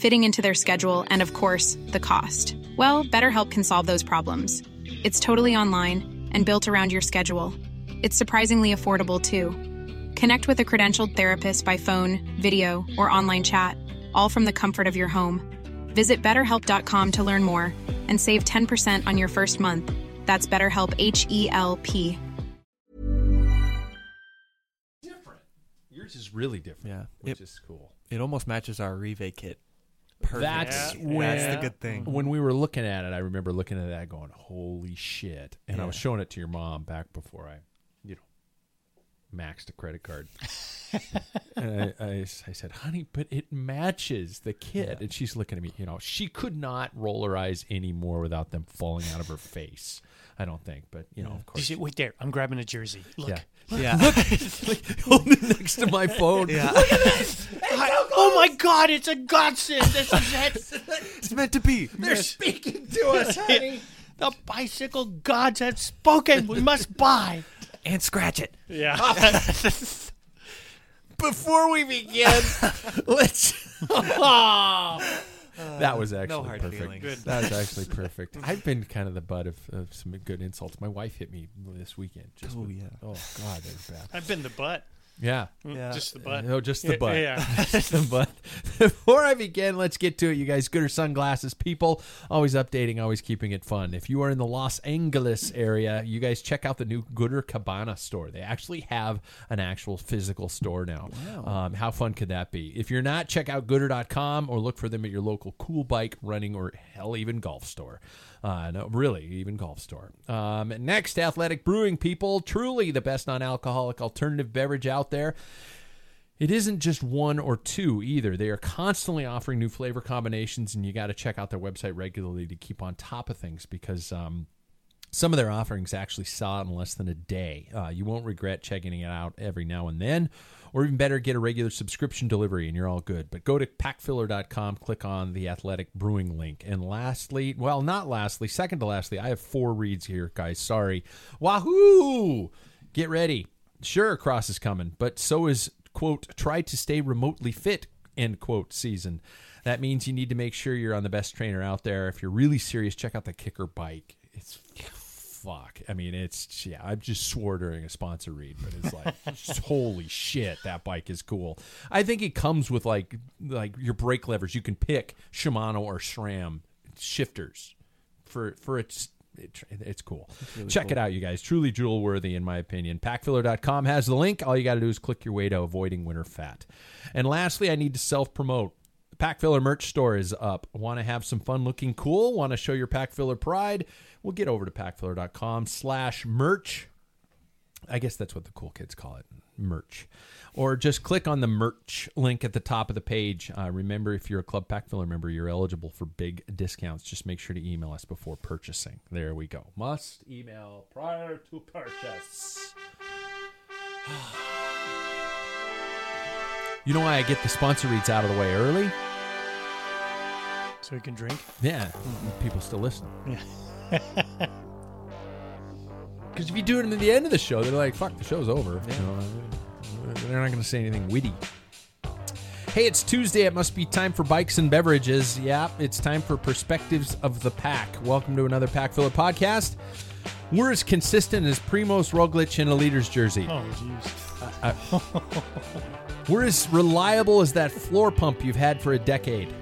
fitting into their schedule, and of course, the cost. Well, BetterHelp can solve those problems. It's totally online and built around your schedule. It's surprisingly affordable too. Connect with a credentialed therapist by phone, video, or online chat, all from the comfort of your home. Visit betterhelp.com to learn more and save 10% on your first month. That's BetterHelp H E L P. different. Yours is really different. Yeah. which It- is cool. It almost matches our Rive kit. That's Yeah. when That's the good thing. When we were looking at it, I remember looking at that, going, "Holy shit!" And I was showing it to your mom back before I, you know, maxed a credit card. and I, I, I said, "Honey, but it matches the kit." And she's looking at me. You know, she could not roll her eyes anymore without them falling out of her face. I don't think, but you know, of course. said, Wait there, I'm grabbing a jersey. Look. Yeah. Yeah. Look, Like, holding it next to my phone. Yeah. look at I- oh my God, it's a godsend. This is it. it's meant to be. They're speaking to us, honey. The bicycle gods have spoken. We must buy. And scratch it. Yeah. Before we begin, let's. Ah. That uh, was actually hard perfect. feelings. Good. That was actually perfect. I've been kind of the butt of, of some good insults. My wife hit me this weekend. Just Oh, with- yeah. Oh God, that was bad. I've been the butt. Yeah. Yeah. Just the butt. No, just the butt. yeah. Just the butt. Before I begin, let's get to it, you guys. Goodr sunglasses, people. Always updating, always keeping it fun. If you are in the Los Angeles area, you guys check out the new Goodr Cabana store. They actually have an actual physical store now. Um, how fun could that be? If you're not, check out Goodr.com or look for them at your local cool bike, running, or hell, even golf store. Uh, no, really, even golf store. Um, next, Athletic Brewing, people. Truly the best non alcoholic alternative beverage out there. It isn't just one or two either. They are constantly offering new flavor combinations, and you got to check out their website regularly to keep on top of things because um, some of their offerings actually saw out in less than a day. Uh, you won't regret checking it out every now and then, or even better, get a regular subscription delivery and you're all good. But go to packfiller.com, click on the Athletic Brewing link. And lastly, well, not lastly, second to lastly, I have four reads here, guys. Sorry. Wahoo! Get ready. Sure, Cross is coming, but so is, quote, try to stay remotely fit, end quote, season. That means you need to make sure you're on the best trainer out there. If you're really serious, check out the KICKR bike. It's fuck. I mean, it's yeah. I just swore during a sponsor read, but it's like holy shit, that bike is cool. I think it comes with like like your brake levers. You can pick Shimano or SRAM shifters for for its. It, it's cool. Check it out, you guys. Truly jewel worthy, in my opinion. Packfiller.com has the link. All you got to do is click your way to avoiding winter fat. And lastly, I need to self promote. Packfiller merch store is up. Want to have some fun looking cool? Want to show your Packfiller pride? Well, get over to packfiller.com slash merch. I guess that's what the cool kids call it, merch. Or just click on the merch link at the top of the page. Uh, remember, if you're a Club Packfiller member, you're eligible for big discounts. Just make sure to email us before purchasing. There we go. Must email prior to purchase. You know why I get the sponsor reads out of the way early? So you can drink. Yeah, people still listen. Because if you do it at the end of the show, they're like, "Fuck, the show's over." You know, they're not going to say anything witty. Hey, it's Tuesday. It must be time for bikes and beverages. Yeah, it's time for perspectives of the pack. Welcome to another Pack Filler podcast. We're as consistent as Primoz Roglic in a leader's jersey. Oh, jeez. Uh, uh, we're as reliable as that floor pump you've had for a decade.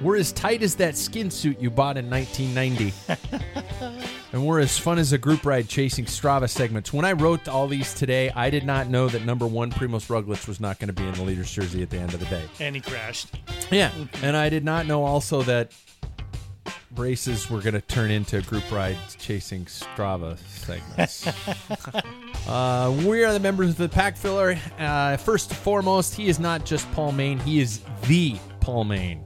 We're as tight as that skin suit you bought in 1990. and we're as fun as a group ride chasing Strava segments. When I wrote all these today, I did not know that number one, Primoz Roglic, was not going to be in the leader's jersey at the end of the day. And he crashed. Yeah. And I did not know also that races were going to turn into group rides chasing Strava segments. uh, we are the members of the pack filler. Uh, first and foremost, he is not just Paul Main, he is the Paul Main.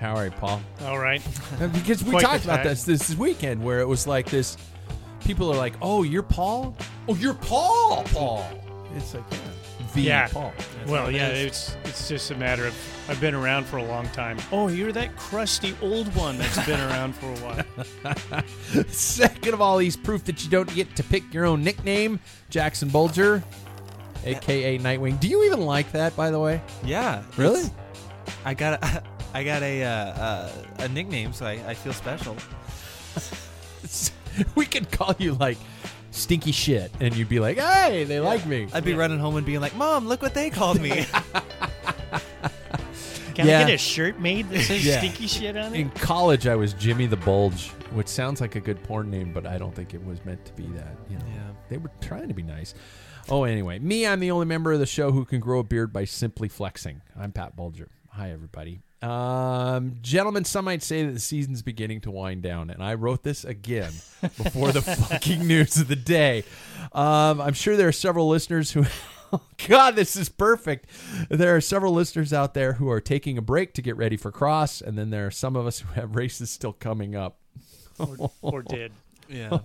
How are you, Paul? All right. Uh, Because we Quite talked about this this weekend where it was like this people are like, oh, you're Paul? Oh, you're Paul, Paul. It's like, yeah, the Yeah. Paul. well, yeah, it's it's just a matter of I've been around for a long time. Oh, you're that crusty old one that's been around for a while. Second of all, he's proof that you don't get to pick your own nickname, Jackson Bulger, aka Nightwing. Do you even like that, by the way? Yeah. Really? I got a, I got a uh, uh, a nickname, so I, I feel special. we could call you like Stinky Shit, and you'd be like, "Hey, they like me." I'd be running home and being like, "Mom, look what they called me." Can Yeah. I get a shirt made that says Yeah. stinky shit on it? In college, I was Jimmy the Bulge, which sounds like a good porn name, but I don't think it was meant to be that. You know, Yeah. they were trying to be nice. Oh, anyway, me, I'm the only member of the show who can grow a beard by simply flexing. I'm Pat Bulger. Hi, everybody. Um, gentlemen, some might say that the season's beginning to wind down, and I wrote this again before the fucking news of the day. Um, I'm sure there are several listeners who. Oh, God, this is perfect. There are several listeners out there who are taking a break to get ready for cross, and then there are some of us who have races still coming up. Or, or did. yeah.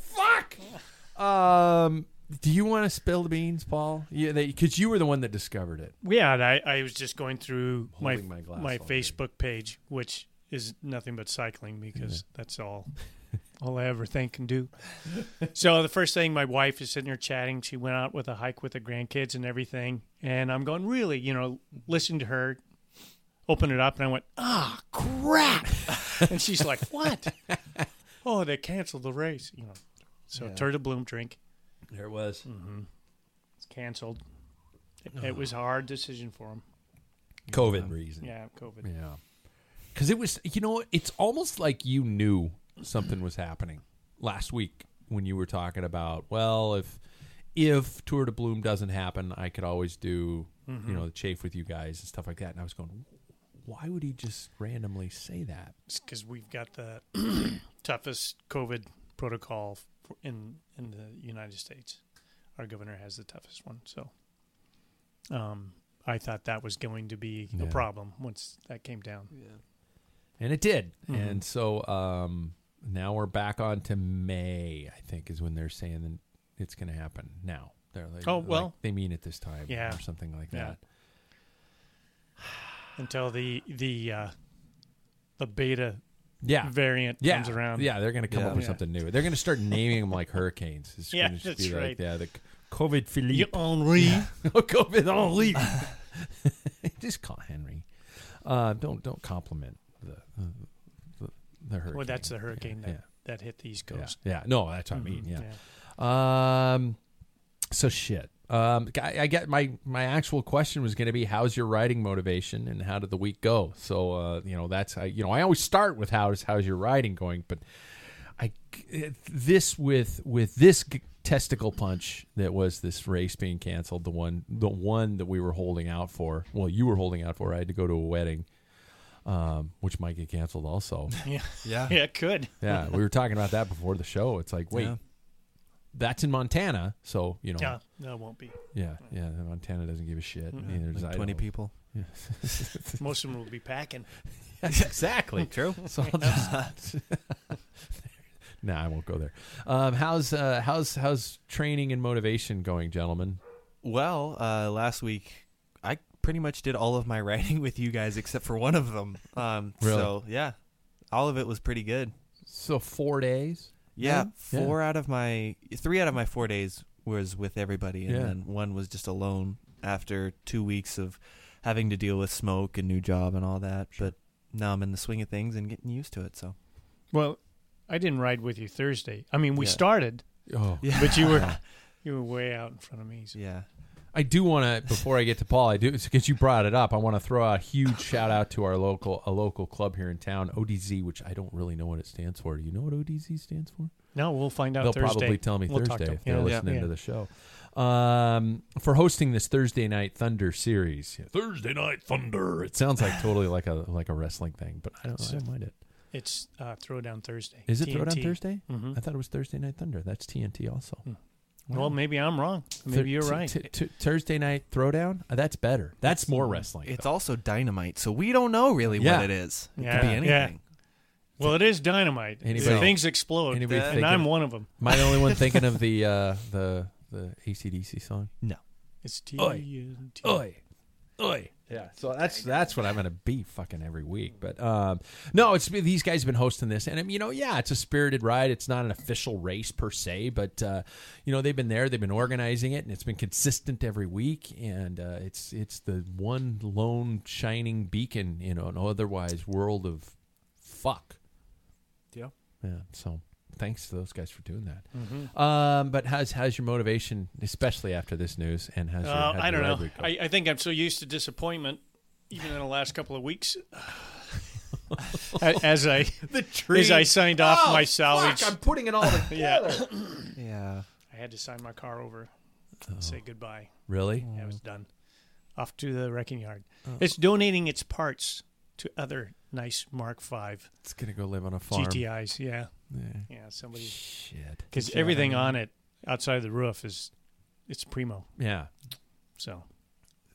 Fuck. Um, do you want to spill the beans, Paul? Yeah, because you were the one that discovered it. Yeah, and I, I was just going through my Holding my glass my all day. Facebook page, which is nothing but cycling because that's all all I ever think and do. so the first thing, my wife is sitting there chatting. She went out with a hike with the grandkids and everything, and I'm going really, you know, listening to her. Open it up, and I went, ah, crap! and she's like, what? oh, they canceled the race, you know. So Tour de Bloom drink. There it was. Mm-hmm. It's canceled. It, it was a hard decision for him. COVID reason. Yeah, COVID. Yeah. Because it was, you know, it's almost like you knew something was happening last week when you were talking about, well, if if Tour de Bloom doesn't happen, I could always do, you mm-hmm. know, the chafe with you guys and stuff like that. And I was going, why would he just randomly say that? because we've got the toughest COVID protocol for in in the United States. Our governor has the toughest one, so um, I thought that was going to be Yeah. a problem once that came down. Yeah, and it did. And so um, now we're back on to May, I think, is when they're saying that it's going to happen now. They're like, Oh, like, well. they mean it this time Yeah. or something like Yeah. that. Until the the uh, the beta Yeah. variant yeah. comes around. Yeah, they're going to come Yeah. up with Yeah. something new. They're going to start naming them like hurricanes. It's Yeah, going to that's be like, right. yeah, the COVID You Philippe. Henri. COVID Henri. Just call Henry. Uh, don't don't compliment the the, the hurricane. Well, that's the hurricane that, Yeah. that hit the East Yeah. Coast. yeah. No, that's what I mean. Mhm, Yeah. Um. So shit. Um. I, I get my my actual question was going to be how's your riding motivation and how did the week go? So uh, you know that's I you know I always start with how's how's your riding going, but I this with with this g- testicle punch that was this race being canceled, the one the one that we were holding out for. Well, you were holding out for. I had to go to a wedding. Um, which might get canceled also. Yeah. Yeah. Yeah, it could. Yeah, we were talking about that before the show. It's like, wait, Yeah. That's in Montana, so you know, Yeah, no, it won't be. yeah, yeah. Montana doesn't give a shit. Neither does Like Idaho. Twenty people. Most of them will be packing. exactly. True. So I'll just. nah, I won't go there. Um, how's uh, how's how's training and motivation going, gentlemen? Well, uh, last week I pretty much did all of my writing with you guys except for one of them. Um, Really? So yeah, all of it was pretty good. So four days. Yeah, Yeah. four out of my three out of my four days was with everybody, and Yeah. then one was just alone after two weeks of having to deal with smoke and new job and all that. But now I'm in the swing of things and getting used to it. So Well, I didn't ride with you Thursday. I mean, we Yeah. started, Oh, yeah, but you were you were way out in front of me. So. yeah. I do want to before I get to Paul. I do because you brought it up. I want to throw out a huge shout out to our local a local club here in town, ODZ, which I don't really know what it stands for. Do you know what ODZ stands for? No, we'll find out They'll Thursday. probably tell me We'll Thursday to if they're Yeah. listening Yeah. to the show. Um, for hosting this Thursday night Thunder series, Yeah, Thursday night Thunder. It sounds like totally like a like a wrestling thing, but I don't, I don't mind it. It's uh, Throwdown Thursday. Is it TNT. Throwdown Thursday? Mhm. I thought it was Thursday night Thunder. That's TNT also. Well, maybe I'm wrong. Maybe Th- you're t- right. t- t- Thursday night Throwdown. Uh, that's better. That's more wrestling. It's though. also dynamite, so we don't know really Yeah. what it is. It Yeah. could be Yeah. anything. well, it is dynamite. Anybody- Things explode, anybody and I'm one of them. Am I the only one thinking of the uh, the the ACDC song? No. It's Oi. TNT. Oi, oi. Yeah, so that's that's what I'm gonna be fucking every week. But um, no, it's these guys have been hosting this, and um, you know, yeah, it's a spirited ride. It's not an official race per se, but uh, you know, they've been there, they've been organizing it, and it's been consistent every week. And uh, it's it's the one lone shining beacon in an otherwise world of fuck. Yeah. Yeah. So thanks to those guys for doing that. Mm-hmm. Um, but how's how's your motivation, especially after this news, and how's your, Uh, how's I don't know. I, I think I'm so used to disappointment, even in the last couple of weeks. as I the tree. as I signed off Oh, my fuck, salvage, I'm putting it all together. yeah, Yeah. I had to sign my car over, Oh. and say goodbye. Really? Yeah, it was done. Off to the wrecking yard. Oh. It's donating its parts to other nice Mark V It's gonna go live on a farm. GTIs. Yeah, Yeah. yeah. Somebody Shit. because everything on it outside the roof is it's primo. Yeah. So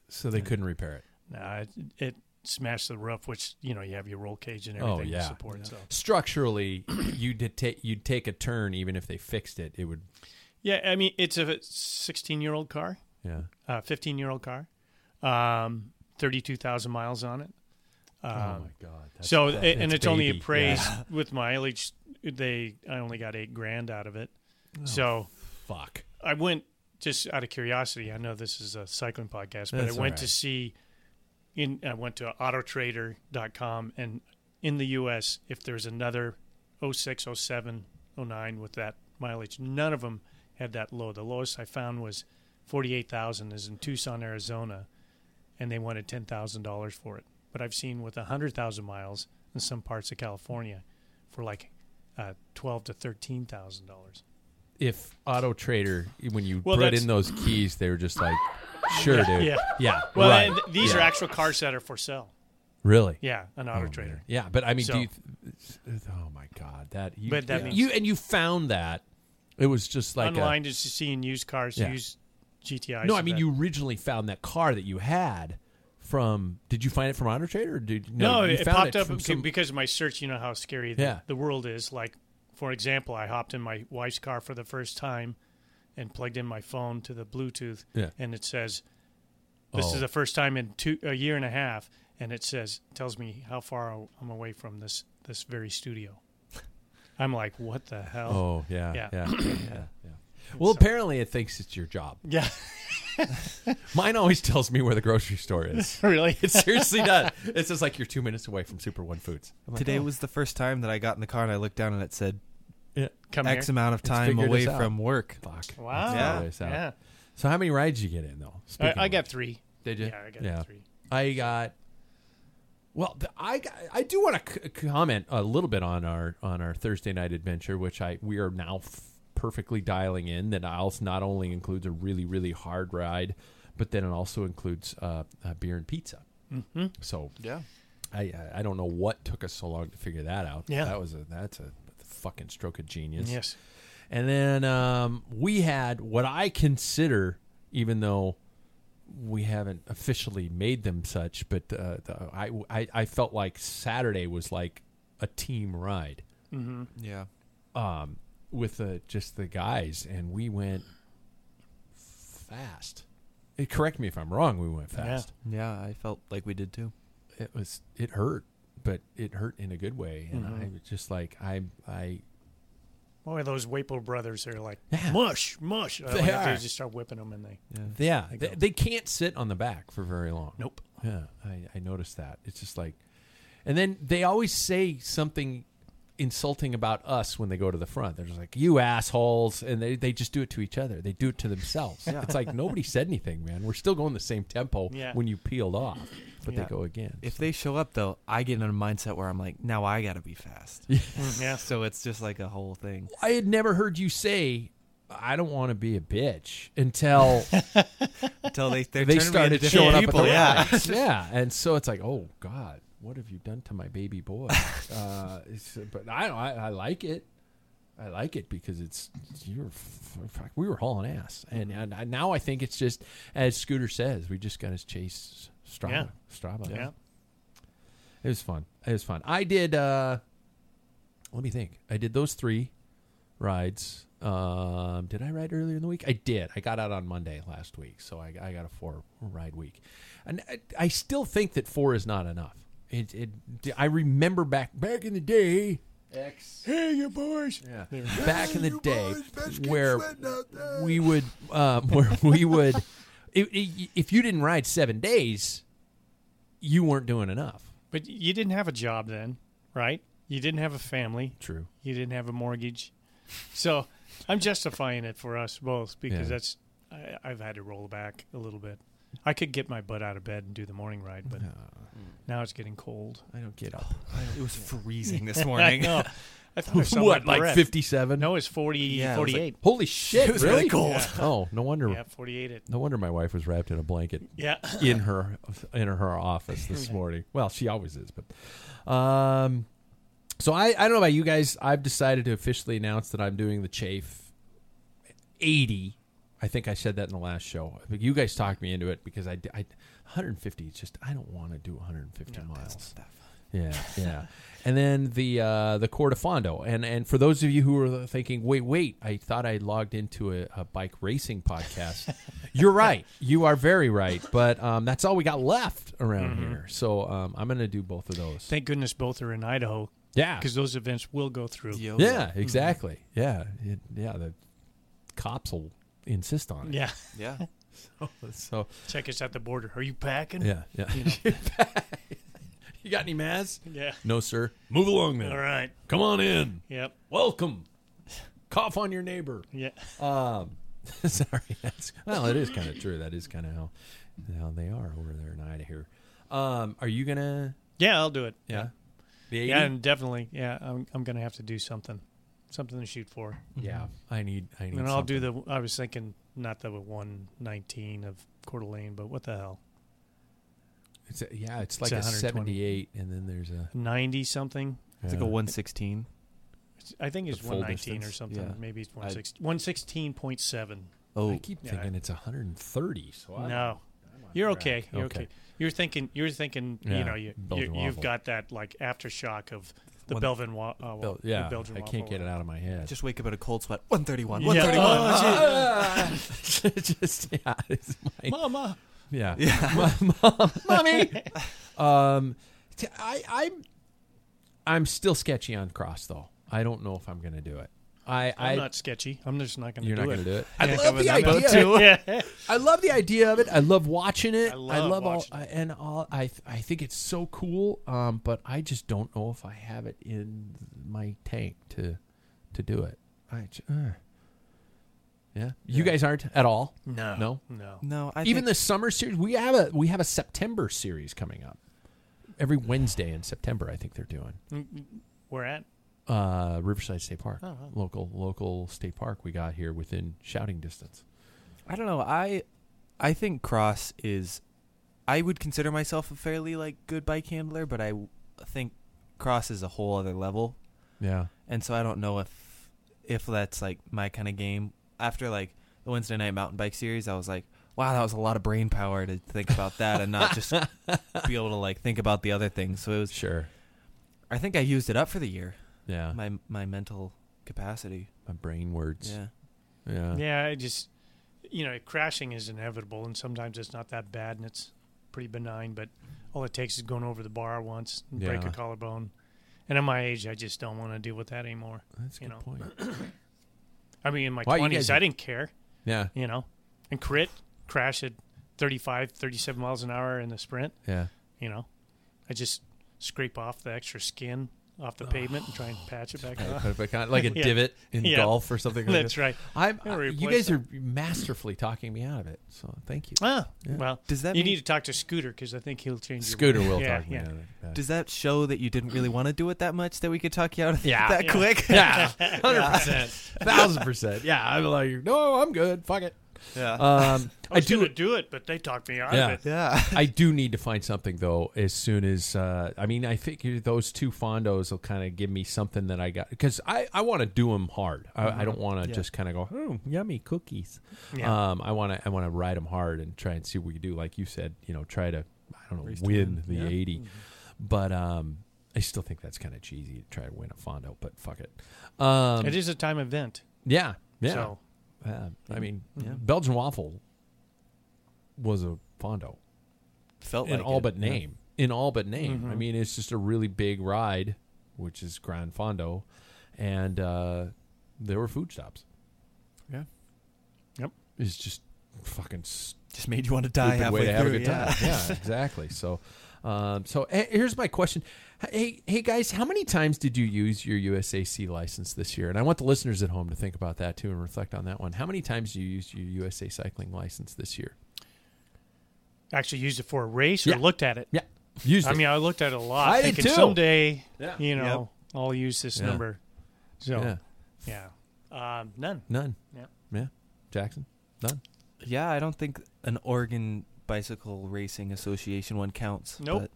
So they couldn't repair it. nah, it, it smashed the roof, which you know you have your roll cage and everything Oh, everything yeah. to support. So Structurally, you did take you'd take a turn even if they fixed it. It would. yeah, I mean it's a 16 year old car, Yeah. uh, 15 year old car, um, 32,000 miles on it. Um, oh my god. That's, so that- and it's only baby. appraised Yeah. with mileage. They I only got eight grand out of it. Oh. So Fuck. I went just out of curiosity. I know this is a cycling podcast, but That's I went all to see. In I went to Autotrader.com and in the U.S. if there's another 06, 07, 09 with that mileage, none of them had that low. The lowest I found was forty-eight thousand. Is in Tucson, Arizona, and they wanted ten thousand dollars for it. But I've seen with hundred thousand miles in some parts of California for like uh, twelve to thirteen thousand dollars. If Auto Trader, when you Well, put in those keys, they were just like, "Sure, Yeah, dude. yeah. yeah. Well, right. and these Yeah. are actual cars that are for sale. really. Yeah, an Oh, auto man. trader. Yeah, but I mean, So- do you? Th- oh my god, that you. But that yeah. means- you and you found that it was just like a- Online is seeing used cars, Yeah. used GTI. no, I mean, you originally found that car that you had from. Did you find it from Auto Trader, or did no? No, it popped up some- because of my search. You know how scary the, Yeah. the world is. Like, for example, I hopped in my wife's car for the first time and plugged in my phone to the Bluetooth, Yeah. and it says, "This Oh. is the first time in two a year and a half," and it says tells me how far I'm away from this this very studio. I'm like, what the hell? Oh yeah, yeah, Yeah. yeah. yeah, yeah. Well, apparently it thinks it's your job. Yeah, Mine always tells me where the grocery store is. really. It seriously does. It's just like you're two minutes away from Super One Foods. I'm like, Today oh. was the first time that I got in the car and I looked down and it said yeah. Come X here. amount of time figured away us out. from work. Fuck. Wow. That's Yeah. always out. Yeah. So how many rides did you get in though? I, Speaking I of got which. three. Did you? Yeah, I got three. I got. Well, the, I got- I do want to c- comment a little bit on our on our Thursday night adventure, which I we are now f- perfectly dialing in. That also not only includes a really really hard ride, but then it also includes uh, uh, beer and pizza. Mm-hmm. So Yeah. I I- I don't know what took us so long to figure that out. Yeah. that was a that's a fucking stroke of genius. Yes. And then um, we had what I consider, even though we haven't officially made them such, but uh, the, I, I I felt like Saturday was like a team ride Yeah. um, with the, just the guys, and we went fast. Eh, correct me if I'm wrong. We went fast. Yeah, I felt like we did too. It was it hurt, but it hurt in a good way, and I was just like I I Boy, those Wapo brothers are like Yeah. mush, mush. All They they have to do are. just start whipping them, and they. Yeah, They they, they can't sit on the back for very long. Nope. Yeah, I, I noticed that. It's just like, and then they always say something insulting about us when they go to the front. They're just like, you assholes. And they, they just do it to each other. They do it to themselves. It's like nobody said anything, man. We're still going the same tempo Yeah. when you peeled off, but Yeah. they go again. If they show up though, I get in a mindset where I'm like, now I got to be fast. Mm, yeah. So it's just like a whole thing. I had never heard you say, I don't want to be a bitch until Until they they're they turning me started showing different up at the yeah. rides. yeah, and so it's like, oh God, what have you done to my baby boy? uh, but I, I I like it. I like it because it's you're we were hauling ass, and, and I, now I think it's just as Scooter says, we just got to chase Strava. Yeah. Strava. Yeah. It was fun. It was fun. I did. uh Let me think. I did those three rides. Um, did I ride earlier in the week? I did. I got out on Monday last week, so I, I got a four ride week, and I, I still think that four is not enough. It, it. I remember back back in the day. X. Hey, you boys. Yeah. Back in the day, where we would, um, where we would, i- i- if you didn't ride seven days, you weren't doing enough. But you didn't have a job then, right? You didn't have a family. True. You didn't have a mortgage. So I'm justifying it for us both because Yeah. that's I, I've had to roll back a little bit. I could get my butt out of bed and do the morning ride, but now it's getting cold. I don't get up. It was freezing this I morning. know. I thought I saw what, my like breath. fifty-seven? No, it's 40, Yeah, it was like- 48. Holy shit! It was really really cold. Yeah. Oh, no wonder. yeah, 48 it. No wonder my wife was wrapped in a blanket Yeah. in her in her office this morning. Well, she always is, but um, so I I don't know about you guys. I've decided to officially announce that I'm doing the Chafe 80. I think I said that in the last show. But you guys talked me into it because I, I 150. It's just I don't want to do 150 miles. Yeah, yeah. and then the uh, the Corte Fondo, and and for those of you who are thinking, wait, wait, I thought I logged into a, a bike racing podcast. You're right. You are very right. But um, that's all we got left around here. So um, I'm going to do both of those. Thank goodness both are in Idaho yeah, because those events will go through. Yo, yeah, exactly. Yeah, it, yeah. The cops will insist on it. Yeah. Yeah. So Check us at the border. Are you packing? yeah, yeah. You know. you got any Maz? Yeah. No, sir. Move along then. All right. Come on in. Yep. Welcome. Cough on your neighbor. Yeah. Um, sorry, that's well, it is kind of true. That is kind of how how they are over there in Idaho. Um, are you gonna? Yeah, I'll do it. Yeah, Yeah, and definitely. Yeah, I'm I'm gonna have to do something, something to shoot for. yeah. I need. I need. And I'll do the. I was thinking not the 119 of Coeur d'Alene, but what the hell, It's a, yeah, it's like a a 120. seventy-eight, and then there's a. 90 something. It's like uh, a 116. I think it's The 119 or something. Yeah. Maybe it's 116, 116.7. Oh, I keep Yeah. thinking it's 130. So I No, you're okay. You're Okay. okay. You're thinking. You're thinking. Yeah, You know, you, you you've got that like aftershock of the One- Belgian wa- uh, Bel- the yeah, Belgian I can't waffle. get it out of my head. just wake up in a cold sweat. 131. Yeah. 131. Oh, just yeah, it's my, Mama. yeah, yeah. Mom, mommy. um, t- I, I'm, I'm still sketchy on cross though. I don't know if I'm going to do it. I, I'm not sketchy. I'm just not going to you're do not it. going to do it. I Yeah, love the I'm not idea. too. Yeah. I love the idea of it. I love watching it. I love all, watching it. and all. I I think it's so cool. Um, but I just don't know if I have it in my tank to to do it. I. uh. yeah. You guys aren't at all. No. No? No. No, I Even think, the summer series. We have a we have a September series coming up. Every Wednesday in September, I think they're doing Mm, We're at. Uh, Riverside State Park, Oh, wow. local local state park we got here within shouting distance. I don't know. I I think cross is I would consider myself a fairly like good bike handler, but I think cross is a whole other level. Yeah, And so I don't know if if that's like my kind of game. After like the Wednesday night mountain bike series, I was like, wow, that was a lot of brain power to think about that and not just be able to like think about the other things. So it was sure. I think I used it up for the year. Yeah, My my mental capacity. my brain words. Yeah. yeah. Yeah, I just, you know, crashing is inevitable, and sometimes it's not that bad, and it's pretty benign. But all it takes is going over the bar once and break a collarbone. And at my age, I just don't want to deal with that anymore. That's a You good know. point. I mean, in my Wow, you twenties, guys I didn't care, Yeah, you know, and crit crash at 35, 37 miles an hour in the sprint. yeah. You know, I just scrape off the extra skin off the pavement and try and patch it back on. Put it back on, like a Yeah. divot in Yeah. golf or something. Like that. That's that. right. I'm, Gotta uh, you replace guys are masterfully talking me out of it. So thank you. Ah, well, Does that you mean- need to talk to Scooter because I think he'll change. your Scooter mind. will yeah, talk me yeah. out of it. Yeah. Does that show that you didn't really want to do it that much that we could talk you out of it Yeah. that Yeah. quick? Yeah, hundred percent, thousand percent. Yeah, I'm like, no, I'm good. Fuck it. Yeah. Um, I I do. gonna do it, but they talked me out Yeah. of it. yeah. I do need to find something though. As soon as uh, I mean, I figure those two fondos will kind of give me something that I got because I, I want to do them hard. I, I don't want to Yeah. just kind of go, oh, yummy cookies. Yeah. Um, I want to I want to ride them hard and try and see what we can do. Like you said, you know, try to I don't know Race win win. the Yeah. 80 But um, I still think that's kind of cheesy to try to win a fondo. But fuck it. Um, it is a time event. yeah, yeah. So Uh, I mean, Yeah. Belgian waffle was a fondo Felt in like all it. but Yeah. name. In all but name. Mm-hmm. I mean, it's just a really big ride, which is Grand Fondo, and uh, there were food stops. Yeah. Yep. It's just fucking Just made you want to die halfway way to have a through. good yeah. time. Yeah, exactly. So, um, so eh, here's my question. Hey, hey guys, how many times did you use your USAC license this year? And I want the listeners at home to think about that too and reflect on that one. How many times did you use your USA cycling license this year? actually used it for a race Yeah. or looked at it. Yeah, used I it. mean, I looked at it a lot, I did too. someday, Yeah. you know, I'll use this Yeah. number. So yeah, yeah, um, none. none. Yeah. Yeah, Jackson, none. Yeah, I don't think an Oregon Bicycle Racing Association one counts. Nope. but-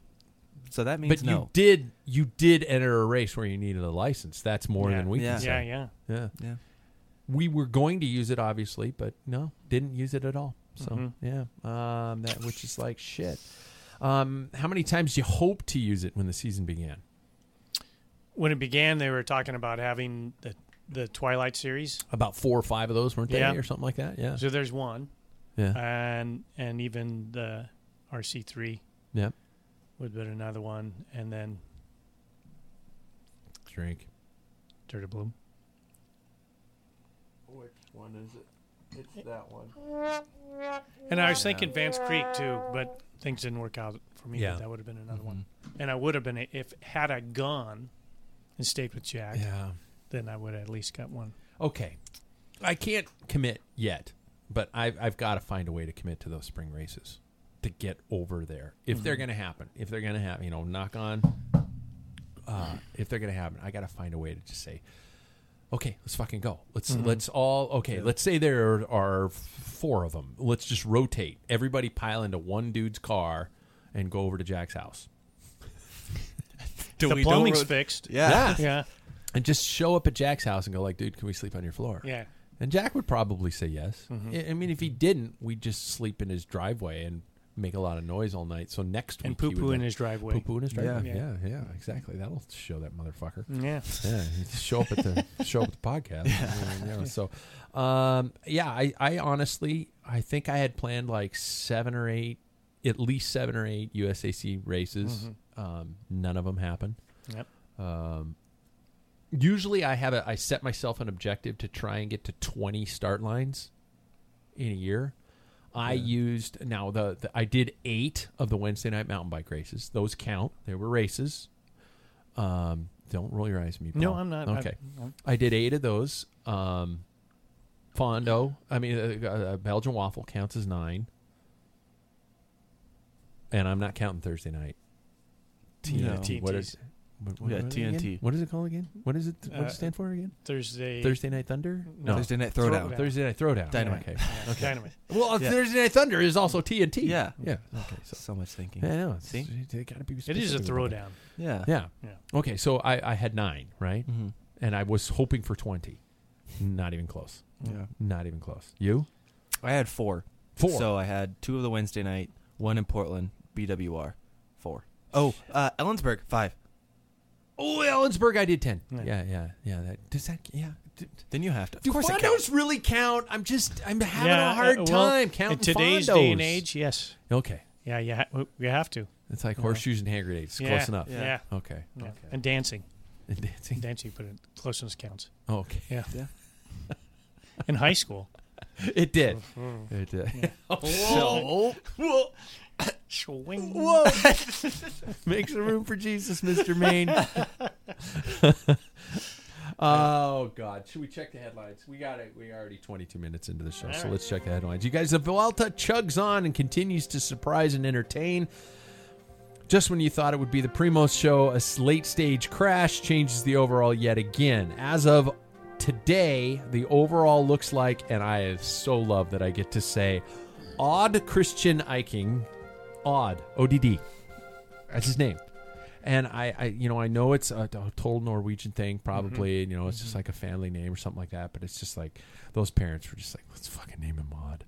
so that means But no. you did you did enter a race where you needed a license. That's more Yeah. than we Yeah. can Yeah, say. yeah. yeah. yeah. We were going to use it, obviously, but no, didn't use it at all. So Mhm. yeah, um, that which is like shit. Um, how many times do you hope to use it when the season began? When it began, they were talking about having the the Twilight series. About four or five of those, weren't they, Yeah. or something like that? Yeah, So there's one, yeah, and and even the RC three yeah. would have been another one, and then Drink. Dirty Bloom. Which one is it? It's that one. And I was thinking Vance Creek too, but things didn't work out for me. Yeah. That would have been another one. Mm-hmm. And I would have been if had I gone and stayed with Jack, Yeah. then I would have at least got one. Okay. I can't commit yet, but I've, I've got to find a way to commit to those spring races to get over there. If they're going to happen, if they're going to happen, you know, knock on, uh, if they're going to happen, I got to find a way to just say, okay, let's fucking go. Let's, let's all, okay, let's say there are four of them. Let's just rotate. Everybody pile into one dude's car and go over to Jack's house. Do the we- don't plumbing's ro- fixed. Yeah. Yeah. And just show up at Jack's house and go like, dude, can we sleep on your floor? Yeah. And Jack would probably say yes. I I mean, if he didn't, we'd just sleep in his driveway and make a lot of noise all night. So next And week, he poo poo in his driveway. poo poo in his driveway. Yeah. Yeah. yeah, exactly. That'll show that motherfucker. Yeah. Yeah, he'd show up at the show up at the podcast. Yeah. So, um, yeah, I, I honestly, I think I had planned like seven or eight, at least seven or eight USAC races. Um, none of them happened. Yep. Um, usually, I have a I set myself an objective to try and get to twenty start lines in a year. I used now the, the I did eight of the Wednesday night mountain bike races. Those count. They were races. Um, don't roll your eyes at me. No, I'm not. Okay, I'm- I did eight of those. Um, Fondo, I mean, uh, uh, Belgian waffle counts as nine, and I'm not counting Thursday night. No. TNT. What is? TNTs. What, what Yeah, are they again? What is it called again? What is it? What Uh, does it stand for again? Thursday. Thursday Night Thunder? No. Thursday night throwdown. Throwdown. Thursday Night Throwdown. Dynamite. Okay. Yeah, Dynamite. Well, uh, Yeah. Thursday Night Thunder is also TNT. Yeah. Yeah. Okay. So So much thinking. I know. It's, See? They got to be. It is a specific about that. throwdown. Yeah. Yeah. Yeah. Okay. So I, I had nine, right? hmm And I was hoping for twenty. Not even close. Yeah. Not even close. You? I had four. Four. So I had two of the Wednesday night, one in Portland, BWR, four. Oh, uh, Ellensburg, five. Oh, Ellensburg, I did ten. Yeah. Yeah, yeah, yeah. That does that? Yeah. D- Then you have to. Of Do course it fondos counts. really count? I'm just, I'm having yeah, a hard uh, well, time counting In today's day and fondos. age, yes. Okay, Yeah, yeah, we have to. it's like horseshoes and hand grenades. Yeah, Close enough. Yeah. Yeah. Okay. yeah. Okay. And dancing. And dancing. Dancing, but it, closeness counts. Oh, Okay. Yeah. Yeah. In high school. It did. Mm-hmm. It did. So, Whoa. Swing. Whoa. Make some room for Jesus, Mr. Maine. Uh, oh God! Should we check the headlines? We got it. We already 22 minutes into the show, so let's check the headlines. You guys, the Vuelta chugs on and continues to surprise and entertain. Just when you thought it would be the Primos show, a late stage crash changes the overall yet again. As of today, the overall looks like, and I so love that I get to say, Odd Christian Eiking, Odd O D D. That's his name. And I, I, you know, I know it's a, a total Norwegian thing, mm-hmm. probably. You know, it's just mm-hmm. like a family name or something like that. But it's just like those parents were just like, let's fucking name him Odd.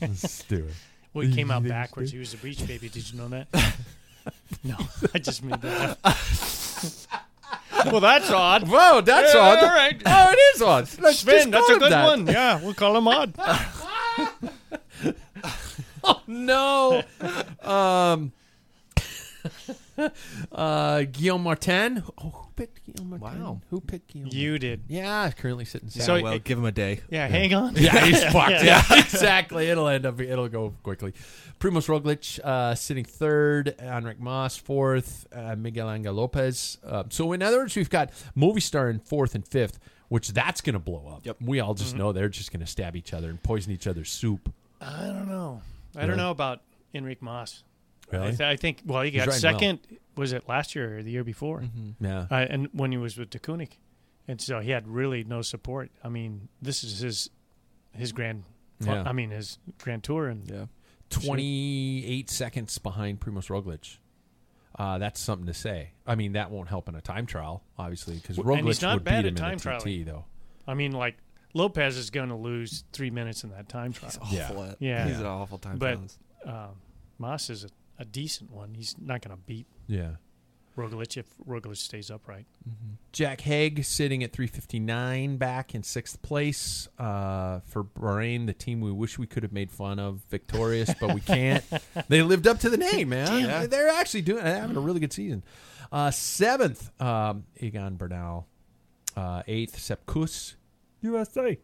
let's do it. Well, he came out backwards. He was a beach baby. Did you know that? no, I just made that up. well, that's odd. Whoa, that's Yeah, odd. all right. Oh, it is odd. Let's Sven, just that's call a him good that. one. Yeah, we'll call him odd. No. um. uh, Guillaume Martin. Oh, who picked Guillaume Martin? Wow. Who picked Guillaume? You did. Yeah, currently sitting Yeah, second. So- well, give him a day. Yeah, hang on. Yeah, he's fucked. Yeah. Yeah, exactly. It'll end up. It'll go quickly. Primoz Roglic uh, sitting third. Enric Mas fourth. Uh, Miguel Angel Lopez. Uh, so in other words, we've got Movistar in fourth and fifth, which that's going to blow up. Yep. We all just know they're just going to stab each other and poison each other's soup. I don't know. I Really? don't know about Enric Mas. Really? I, th- I think. Well, he got riding well. second. Was it last year or the year before? Yeah. Uh, and when he was with Deceuninck, and so he had really no support. I mean, this is his his grand. Yeah. I mean, his grand tour, and Yeah. 28 seconds behind Primoz Roglic. Uh, that's something to say. I mean, that won't help in a time trial, obviously, because Well, Roglic would beat him in time a TT, trialing. though. I mean, like Lopez is going to lose three minutes in that time trial. Yeah. Awful at- Yeah. He's an awful time. But- trialist. Um, Mas is a, a decent one. He's not going to beat Yeah. Roglic if Roglic stays upright. Jack Haig sitting at 359 back in sixth place uh, for Bahrain, the team we wish we could have made fun of, victorious, but we can't. they lived up to the name, man. They're actually doing having a really good season. Uh, seventh, um, Egan Bernal. Uh, eighth, Sepp Kuss, USA.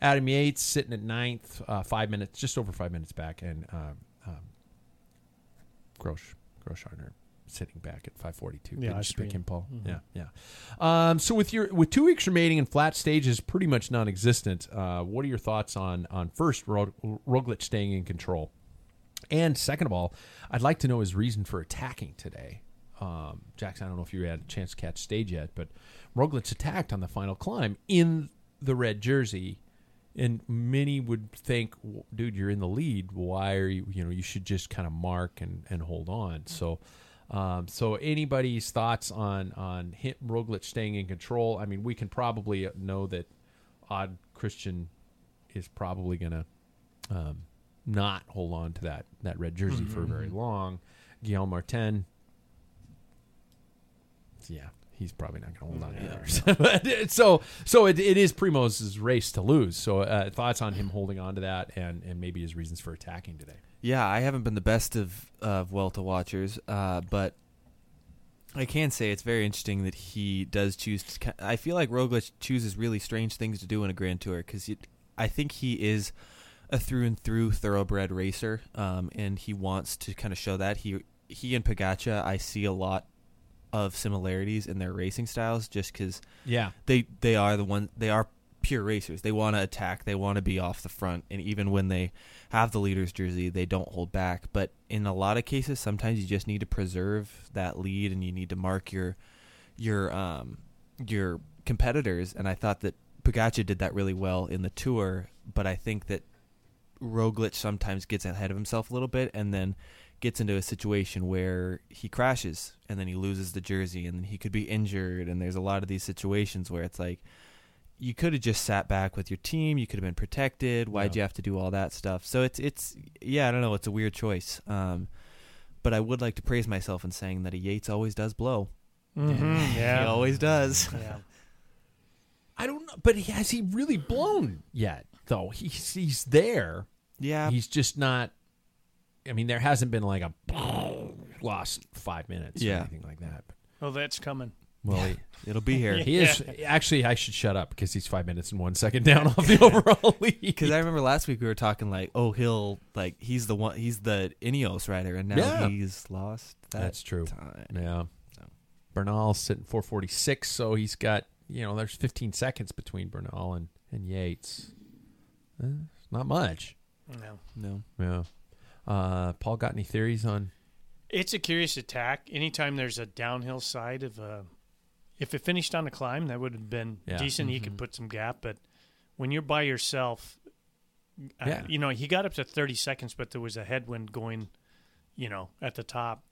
Adam Yates sitting at ninth, uh, five minutes, just over five minutes back, and um, um, Grosh, Grossschartner sitting back at 542. Yeah, Didn't I you pick him. Paul? Mhm. Yeah, yeah. Um, so with your with two weeks remaining and flat stages pretty much non-existent, uh, what are your thoughts on on first Rog- Roglic staying in control, and second of all, I'd like to know his reason for attacking today. Um, Jackson, I don't know if you had a chance to catch stage yet, but Roglic attacked on the final climb in the red jersey, and many would think, dude, you're in the lead. Why are you? You know, you should just kind of mark and and hold on. So. Um, so anybody's thoughts on on him, Roglic staying in control? I mean, we can probably know that Odd Christian is probably going to um, not hold on to that that red jersey for very long. Guillaume Martin, yeah, he's probably not going to hold on either. But, so so it, it is Primo's race to lose. So uh, thoughts on him holding on to that and and maybe his reasons for attacking today. Yeah, I haven't been the best of of Vuelta watchers, uh, but I can say it's very interesting that he does choose. To, I feel like Roglic chooses really strange things to do in a Grand Tour because I think he is a through and through thoroughbred racer, um, and he wants to kind of show that he he and Pogacar. I see a lot of similarities in their racing styles, just because Yeah, they they are the one they are pure racers. They want to attack. They want to be off the front, and even when they have the leader's jersey, they don't hold back. But in a lot of cases, sometimes you just need to preserve that lead, and you need to mark your your um your competitors. And I thought that Pogacar did that really well in the tour, but I think that Roglic sometimes gets ahead of himself a little bit, and then gets into a situation where he crashes and then he loses the jersey and he could be injured and there's a lot of these situations where it's like you could have just sat back with your team you could have been protected why'd Yeah. you have to do all that stuff so it's it's yeah i don't know it's a weird choice um but i would like to praise myself in saying that a yates always does blow Mm-hmm. Yeah, he always does Yeah. I don't know, but he, has he really blown yet? Though he's he's there. yeah He's just not. I mean, there hasn't been like a lost five minutes or Yeah. anything like that. But, Oh, that's coming. well, he, it'll be here he is actually. I should shut up because he's five minutes and one second down off the overall lead. because I remember last week we were talking like, oh, he'll like he's the one, he's the Ineos rider, and now Yeah. he's lost. That That's true. Time. yeah. Bernal sitting 446, so he's got you know there's 15 seconds between Bernal and and Yates. Eh, not much. No. No. Yeah. Uh, Paul, got any theories on? It's a curious attack. Anytime there's a downhill side of a, if it finished on a climb, that would have been Yeah. decent. He could put some gap, but when you're by yourself, uh, Yeah. you know, he got up to 30 seconds, but there was a headwind going, you know, at the top.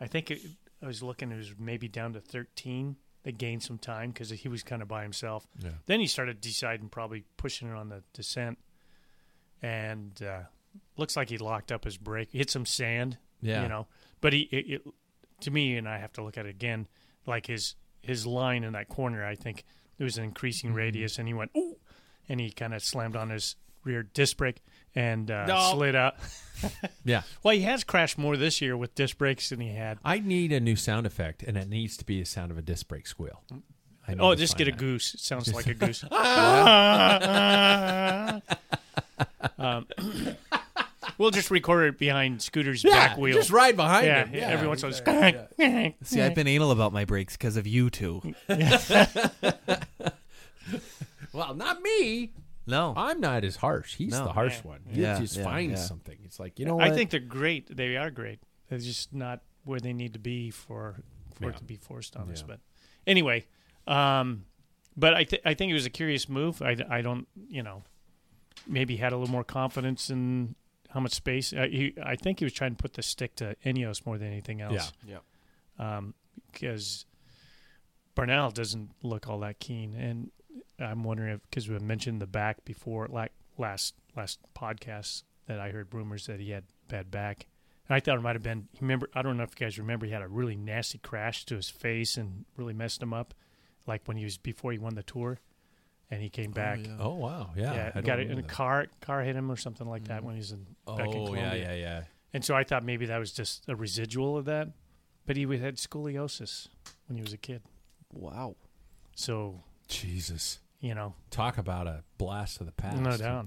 I think it, I was looking, it was maybe down to 13. They gained some time because he was kind of by himself. Yeah. Then he started deciding probably pushing it on the descent, and uh, looks like he locked up his brake, hit some sand. Yeah. you know, but he it, it, to me, and I have to look at it again, like his his line in that corner. I think it was an increasing Mm-hmm. radius, and he went ooh, and he kind of slammed on his rear disc brake and uh, No. slid out. Yeah. well, he has crashed more this year with disc brakes than he had. I need a new sound effect, and it needs to be the sound of a disc brake squeal. Oh, just get a that. goose. It sounds like a goose. um, we'll just record it behind Scooter's Yeah, back wheel. just ride behind yeah, him. yeah, every once in a while. See, I've been anal about my brakes because of you two. Well, not me. No. I'm not as harsh. He's No. the harsh Yeah. one. He Yeah, just yeah, finds yeah. something. It's like you know what? I think they're great. They are great. They're just not where they need to be for for Yeah. it to be forced on us. But anyway, um, but I th- I think it was a curious move. I, I don't you know maybe had a little more confidence in how much space. Uh, he, I think he was trying to put the stick to Ineos more than anything else. Yeah. um, because Bernal doesn't look all that keen, and I'm wondering if because we mentioned the back before, like last last podcast that I heard rumors that he had bad back, and I thought it might have been. Remember, I don't know if you guys remember, he had a really nasty crash to his face and really messed him up, like when he was before he won the tour, and he came oh, back. yeah. oh wow, yeah. Yeah, I he don't got it in a car. Car hit him or something like that mm. when he was in oh, back in Oh Colombia. yeah, yeah, yeah. And so I thought maybe that was just a residual of that. But he had scoliosis when he was a kid. Wow. So, Jesus, you know, talk about a blast of the past. No doubt.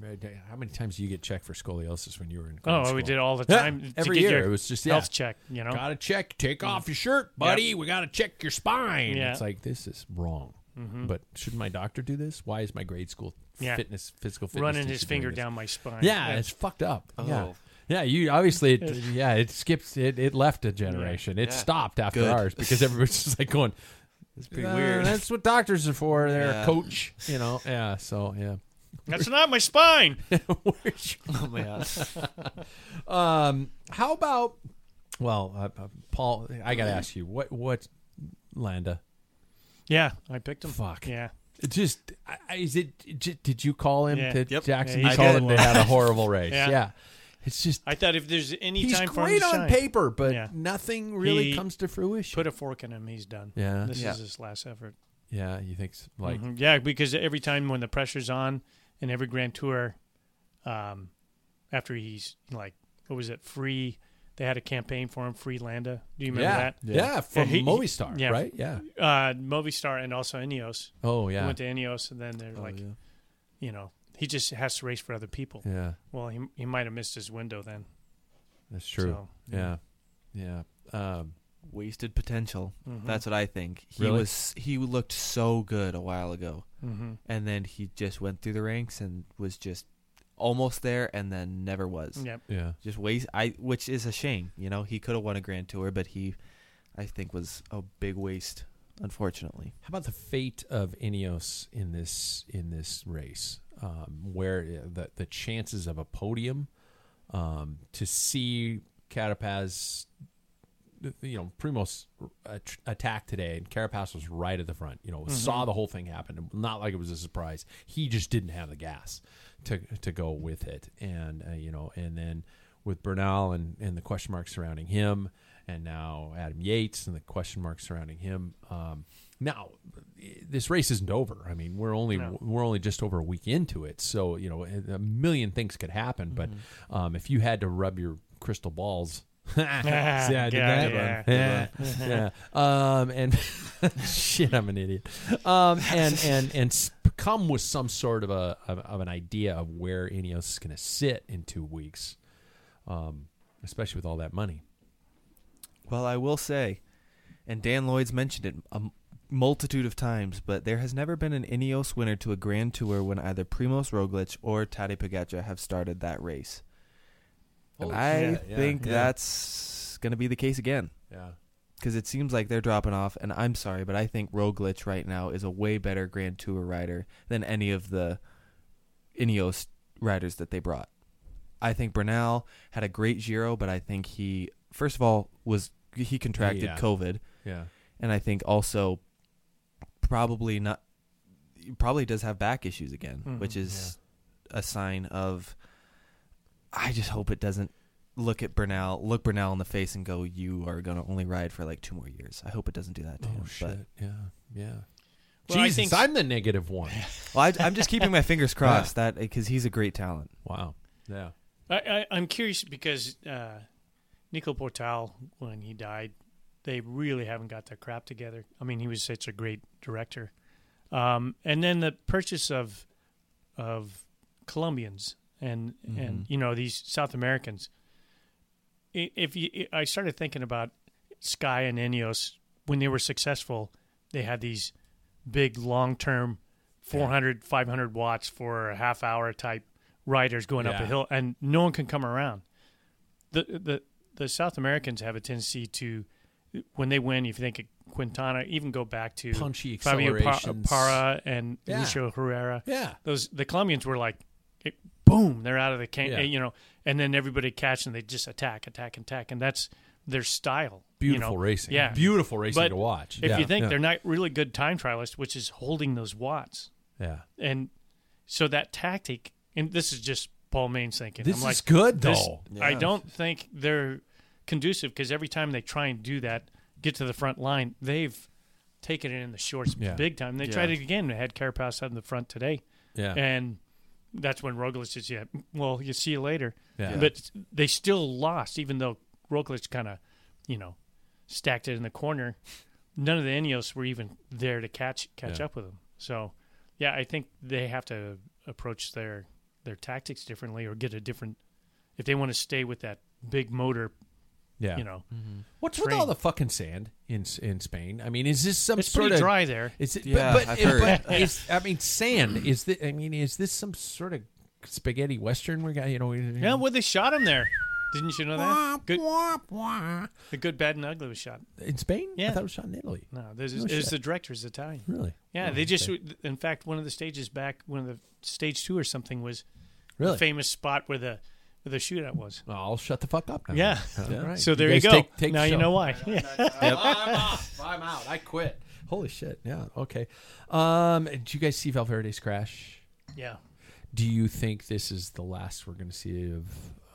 How many times do you get checked for scoliosis when you were in? oh, grade we did all the time to every year. It was just yeah. health check, you know. Gotta check. Take mm. off your shirt, buddy. We gotta check your spine. Yeah. It's like this is wrong. But shouldn't my doctor do this? Why is my grade school Yeah. fitness physical fitness Running his finger down my spine. Yeah, That- it's fucked up. Yeah. Oh. Yeah, you obviously, it, yeah, it skips, it, it left a generation. It Yeah. stopped after Good. ours because everybody's just like going, It's pretty "Uh, weird. That's what doctors are for. They're a coach, you know. Yeah, so yeah. That's not my spine. oh man. Um, how about? Well, uh, uh, Paul, I got to ask you what what Landa? Yeah, I picked him. Fuck. Yeah. It just I- I- is it? j- Did you call him Yeah. to Yep. Jackson? Yeah, you he called did. him They had a horrible race. Yeah. yeah. It's just I thought if there's any he's time for him great to on shine, paper, but Yeah. nothing really He comes to fruition. put a fork in him, he's done. Yeah. This Yeah. is his last effort. yeah, you think s- like Mhm. yeah, because every time when the pressure's on in every Grand Tour, um, after he's like, what was it, free? They had a campaign for him, free Landa. Do you remember yeah, that? yeah, from he- he- Movistar, yeah. right? Yeah. Uh, Movistar and also Ineos. Oh yeah, He yeah, went to Ineos, and then they're Oh, like, yeah. you know, he just has to race for other people. yeah. Well, he he might have missed his window then. That's true. So, yeah, yeah. Um, Wasted potential. Mhm. That's what I think. He Really? was he looked so good a while ago. hmm And then he just went through the ranks and was just almost there and then never was. Yep. yeah. Just waste I which is a shame. You know, he could have won a grand tour, but he I think was a big waste, unfortunately. How about the fate of Ineos in this in this race, um, where uh, the the chances of a podium, um, to see Carapaz, you know, Primoz at- attack today, and Carapaz was right at the front. You know, saw the whole thing happen. Not like it was a surprise. He just didn't have the gas to to go with it, and uh, you know, and then with Bernal and and the question marks surrounding him, and now Adam Yates and the question marks surrounding him. Um, now, this race isn't over. I mean, we're only No. we're only just over a week into it, so you know, a million things could happen. But um, if you had to rub your crystal balls. See how I did Yeah, that? yeah. yeah. yeah. Um, and shit, I'm an idiot. Um, and and and come with some sort of a of, of an idea of where Ineos is going to sit in two weeks, um, especially with all that money. Well, I will say, and Dan Lloyd's mentioned it a multitude of times, but there has never been an Ineos winner to a Grand Tour when either Primoz Roglic or Tadej Pogacar have started that race. And I yeah, think yeah. that's going to be the case again Yeah. Because it seems like they're dropping off. And I'm sorry, but I think Roglic right now is a way better Grand Tour rider than any of the Ineos riders that they brought. I think Bernal had a great Giro, but I think he first of all was he contracted Yeah. COVID, Yeah. and I think also probably not probably does have back issues again, Mhm. which is a sign of. I just hope it doesn't look at Bernal, look Bernal in the face, and go, "You are going to only ride for like two more years." I hope it doesn't do that to Oh him. shit. yeah. Yeah. Well, I Jesus, think- I'm the negative one. Well, I, I'm just keeping my fingers crossed that because he's a great talent. wow. Yeah. I, I, I'm curious because uh, Nico Portal, when he died, they really haven't got their crap together. I mean, he was such a great director. Um, and then the purchase of of Colombians and and you know these South Americans. If you, I started thinking about Sky and Ineos when they were successful, they had these big long term 400 500 watts for a half hour type riders going up a hill and no one can come around the the the south americans have a tendency to when they win if you think of quintana even go back to Punchy fabio Pa- Parra and Yeah. Lucho herrera Yeah. those the colombians were like it, boom they're out of the can Yeah. you know and then everybody catch and they just attack attack attack and that's their style Beautiful you know? racing. yeah Beautiful racing But to watch. if Yeah. you think yeah. they're not really good time trialists which is holding those watts Yeah. and so that tactic, and this is just Paul Main's thinking. This I'm is like, good, this- though. I don't think they're conducive because every time they try and do that, get to the front line, they've taken it in the shorts Yeah. big time. They Yeah. tried it again. They had Carapaz out in the front today, Yeah. and that's when Roglic says, "Yeah, well, you see you later." Yeah. But they still lost, even though Roglic kind of, you know, stacked it in the corner. None of the Ineos were even there to catch catch Yeah. up with them. So, yeah, I think they have to approach their their tactics differently or get a different if they want to stay with that big motor. Yeah. You know, mm-hmm. What's with all the fucking sand in in Spain? I mean, is this some it's sort pretty of dry there. Is it? Yeah, but, but, I've heard. but is, I mean, sand. Is this? I mean, is this some sort of spaghetti western? We got you know. Yeah, well, they shot him there. Didn't you know that? Good, the good, bad, and ugly was shot. in Spain. Yeah, I Yeah. thought it was shot in Italy. No, there's No is the director's Italian. Really? Yeah, Oh, they just. okay. In fact, one of the stages back, one of the stage two or something was really. the famous spot where the where the shootout was. Well, I'll shut the fuck up now. Yeah. All right. So there you, guys go. Take, take now you know why. Yeah. I'm off. I'm out. I quit. Holy shit. Yeah. Okay. Um, did you guys see Valverde's crash? yeah. Do you think this is the last we're going to see of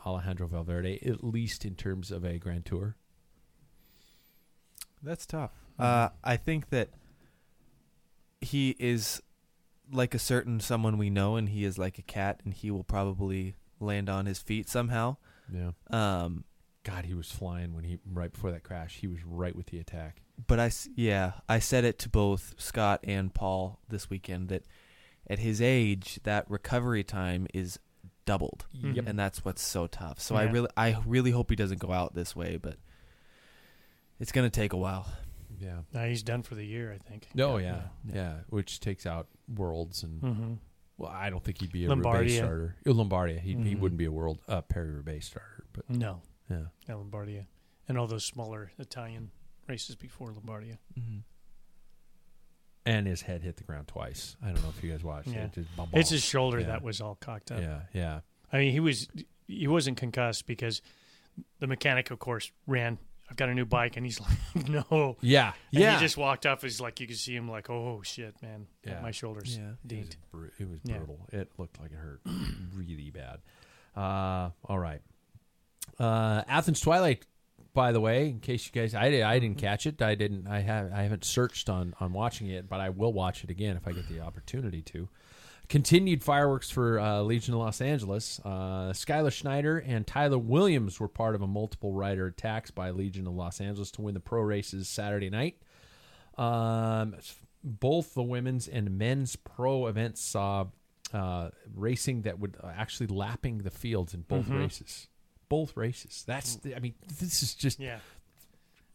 Alejandro Valverde, at least in terms of a Grand Tour? That's tough. Uh, I think that he is like a certain someone we know, and he is like a cat, and he will probably land on his feet somehow. Yeah. Um, God, he was flying when he right before that crash. He was right with the attack. but I yeah, I said it to both Scott and Paul this weekend that at his age, that recovery time is doubled, Yep. and that's what's so tough. So I really, I really hope he doesn't go out this way, but it's gonna take a while. Yeah. Now he's done for the year, I think. Oh yeah. Yeah. yeah, Which takes out worlds and Mm-hmm. Well, I don't think he'd be a Lombardia. Roubaix starter. Uh, Lombardia, he he Mhm. wouldn't be a world uh, Paris Roubaix starter, but No, yeah. yeah, Lombardia, and all those smaller Italian races before Lombardia. Mm-hmm. And his head hit the ground twice. I don't know if you guys watched Yeah. it. Just It's his shoulder Yeah. that was all cocked up. Yeah, yeah. I mean, he was he wasn't concussed because the mechanic, of course, ran. I've got a new bike, and he's like, no. Yeah, And yeah. he just walked up. He's like, you could see him like, oh shit, man, Yeah. my shoulders Yeah. It was, deed. bru- it was Yeah. brutal. It looked like it hurt really bad. Uh, all right. Uh, Athens Twilight. By the way, in case you guys, I, di- I didn't catch it. I didn't. I have. I haven't searched on on watching it, but I will watch it again if I get the opportunity to. Continued fireworks for uh, Legion of Los Angeles. Uh, Skylar Schneider and Tyler Williams were part of a multiple rider attacks by Legion of Los Angeles to win the pro races Saturday night. Um, both the women's and men's pro events saw uh, racing that would uh, actually lapping the fields in both races. Both races. That's the, I mean, this is just Yeah,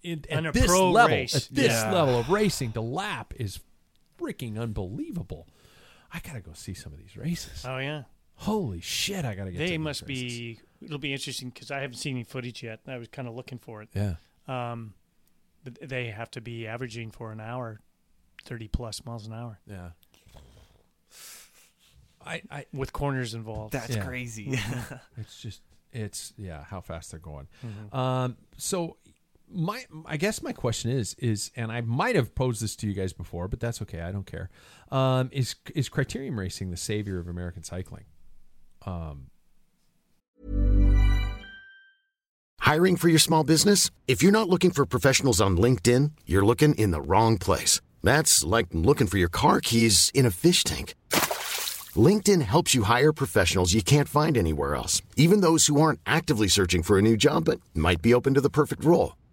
in, at this level, race. at this Yeah. level of racing, the lap is freaking unbelievable. I gotta go see some of these races. Oh yeah, Holy shit! I gotta get. they these must be. It'll be interesting because I haven't seen any footage yet. I was kind of looking for it. Yeah. Um, but they have to be averaging for an hour, thirty plus miles an hour Yeah. I, I with corners involved. That's Yeah. crazy. it's just it's yeah how fast they're going. Mhm. Um, so my I guess my question is is and I might have posed this to you guys before, but that's okay. I don't care. Um, is is Criterium Racing the savior of American cycling? Um, Hiring for your small business? If you're not looking for professionals on LinkedIn, you're looking in the wrong place. That's like looking for your car keys in a fish tank. LinkedIn helps you hire professionals you can't find anywhere else, even those who aren't actively searching for a new job but might be open to the perfect role.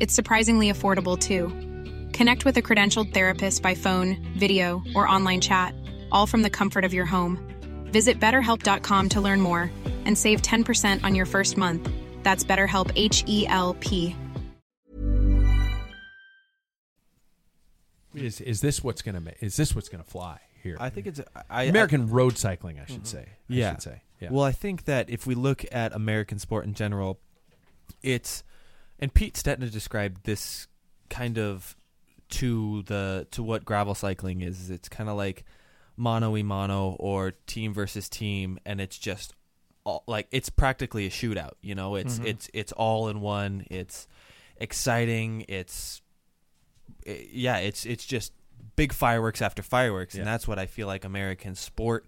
It's surprisingly affordable too. Connect with a credentialed therapist by phone, video, or online chat, all from the comfort of your home. Visit betterhelp.com to learn more and save 10% on your first month. That's BetterHelp H E L P. is is this what's gonna ma- is this what's gonna fly here? I think it's I, American road cycling, I should mm-hmm. say. I Yeah. should say. Yeah. Well, I think that if we look at American sport in general, it's and Pete Stetina described this kind of to the to what gravel cycling is. It's kind of like mono e mono or team versus team, and it's just all, like it's practically a shootout. You know, it's mm-hmm. it's it's all in one. It's exciting. It's i yeah, it's it's just big fireworks after fireworks, and that's what I feel like American sport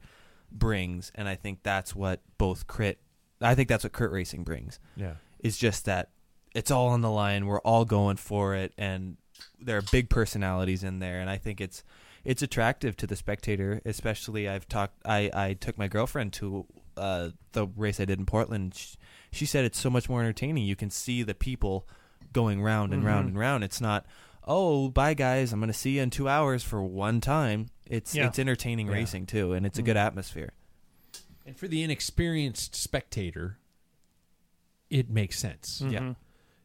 brings, and I think that's what both crit. I think that's what crit racing brings. yeah. Is just that it's all on the line. We're all going for it, and there are big personalities in there, and I think it's it's attractive to the spectator. Especially, I've talked. I I took my girlfriend to uh, the race I did in Portland. She, she said it's so much more entertaining. You can see the people going round and round Mhm. and round. It's not. Oh, bye guys! I'm going to see you in two hours for one time. It's Yeah. it's entertaining Yeah. racing too, and it's a good atmosphere. And for the inexperienced spectator, it makes sense. Yeah.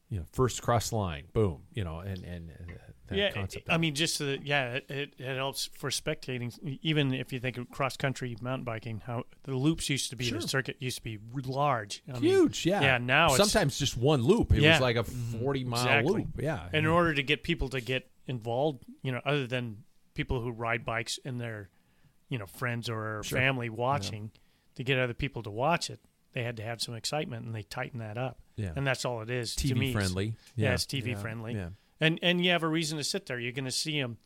You know, first cross line, boom. You know, and and uh, that yeah, concept. I mean, just the, yeah, it, it, helps for spectating. Even if you think of cross country mountain biking, how the loops used to be, Sure. the circuit used to be large, I mean, huge. yeah, yeah, now it's- sometimes just one loop. It Yeah. was like a forty mile Exactly. loop. Yeah, And in order to get people to get involved, you know, other than people who ride bikes and their, you know, friends or Sure. family watching, to get other people to watch it, they had to have some excitement, and they tighten that up. Yeah. and that's all it is. to TV me. It's- friendly. Yeah, Yeah. it's TV Yeah. friendly. Yeah. and and you have a reason to sit there. You're going to see them,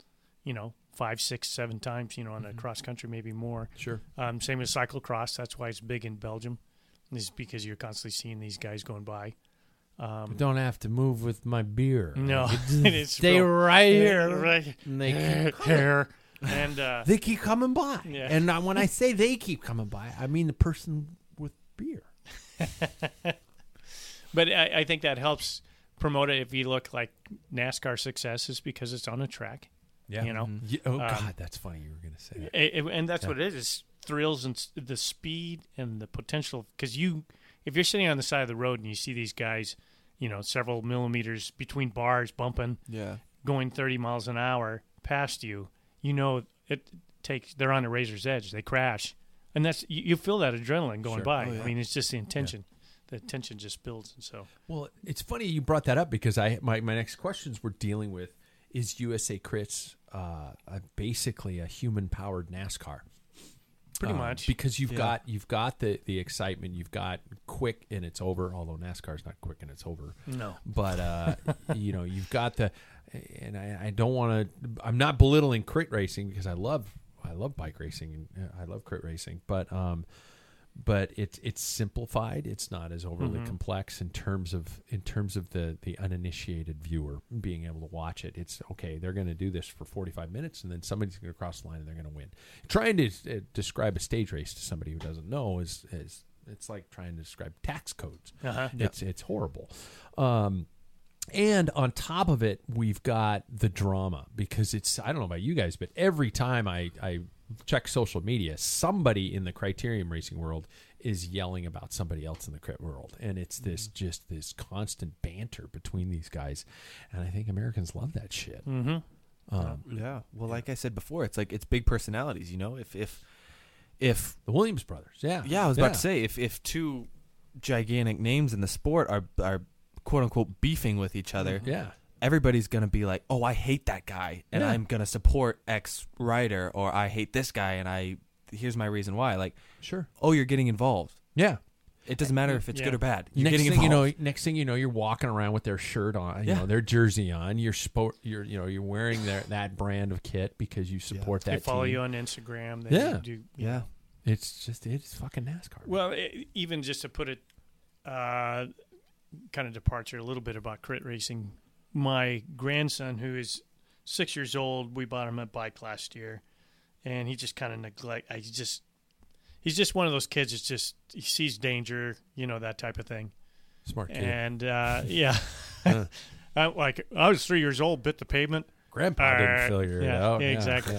you know, five, six, seven times, you know, on a cross country, maybe more. Sure. Um, same with cyclocross. That's why it's big in Belgium, is because you're constantly seeing these guys going by. Um, don't have to move with my beer. no, it is stay real- right here. right And they keep here, and uh, They keep coming by. Yeah. And I- when I say they keep coming by, I mean the person with beer. But I, I think that helps promote it. If you look like NASCAR success is because it's on a track, Yeah. You know? Yeah, oh Um, God, that's funny. You were going to say that. It- it- and that's what it is: is thrills and the speed and the potential. Because you, if you're sitting on the side of the road and you see these guys, you know, several millimeters between bars bumping, Yeah. going 30 miles an hour past you, you know it takes. They're on a razor's edge. They crash, and that's you, you feel that adrenaline going Sure. by. Oh, yeah. I mean, it's just the intention. The tension just builds, and so Well, it's funny you brought that up because I my, my next questions were dealing with is USA Crits uh, uh, basically a human powered NASCAR? pretty Um, much. because you've Yeah. got you've got the the excitement, you've got quick and it's over. Although NASCAR's not quick and it's over. no, but uh, you know you've got the and I, I don't want to i'm not belittling crit racing because i love i love bike racing and uh, i love crit racing but um but it's it's simplified. It's not as overly Mhm. complex in terms of in terms of the the uninitiated viewer being able to watch it. It's okay. They're going to do this for forty five minutes, and then somebody's going to cross the line and they're going to win. Trying to uh, describe a stage race to somebody who doesn't know is is it's like trying to describe tax codes. Uh-huh. It's it's horrible. Um, and on top of it, we've got the drama because it's I don't know about you guys, but every time I I check social media, somebody in the criterium racing world is yelling about somebody else in the crit world, and it's this just this constant banter between these guys, and I think Americans love that shit. Mm-hmm. Um, Yeah. Well, like I said before, it's like it's big personalities. You know, if if if the Williams brothers, yeah, yeah, I was about to say if if two gigantic names in the sport are are quote unquote beefing with each other, yeah, everybody's gonna be like, "Oh, I hate that guy, and Yeah. I'm gonna support X rider," or "I hate this guy, and I here's my reason why." Like, sure, oh, you're getting involved. yeah. It doesn't matter if it's Yeah. good or bad. You're next getting thing involved. you know, next thing you know, you're walking around with their shirt on, you Yeah. know, their jersey on. You're sport, you're you know, you're wearing their that brand of kit because you support that kid. They that. follow team. you on Instagram. They Yeah. Do, yeah, It's just it's fucking NASCAR. Well, e even just to put it, uh, kind of departure a little bit about crit racing. My grandson, who is six years old, we bought him a bike last year, and he just kind of neglect. I just, he's just one of those kids. It's just he sees danger, you know, that type of thing. Smart kid. And uh, yeah, Huh. I, like I was three years old, bit the pavement. Grandpa didn't Uh, figure yeah, out. yeah, exactly.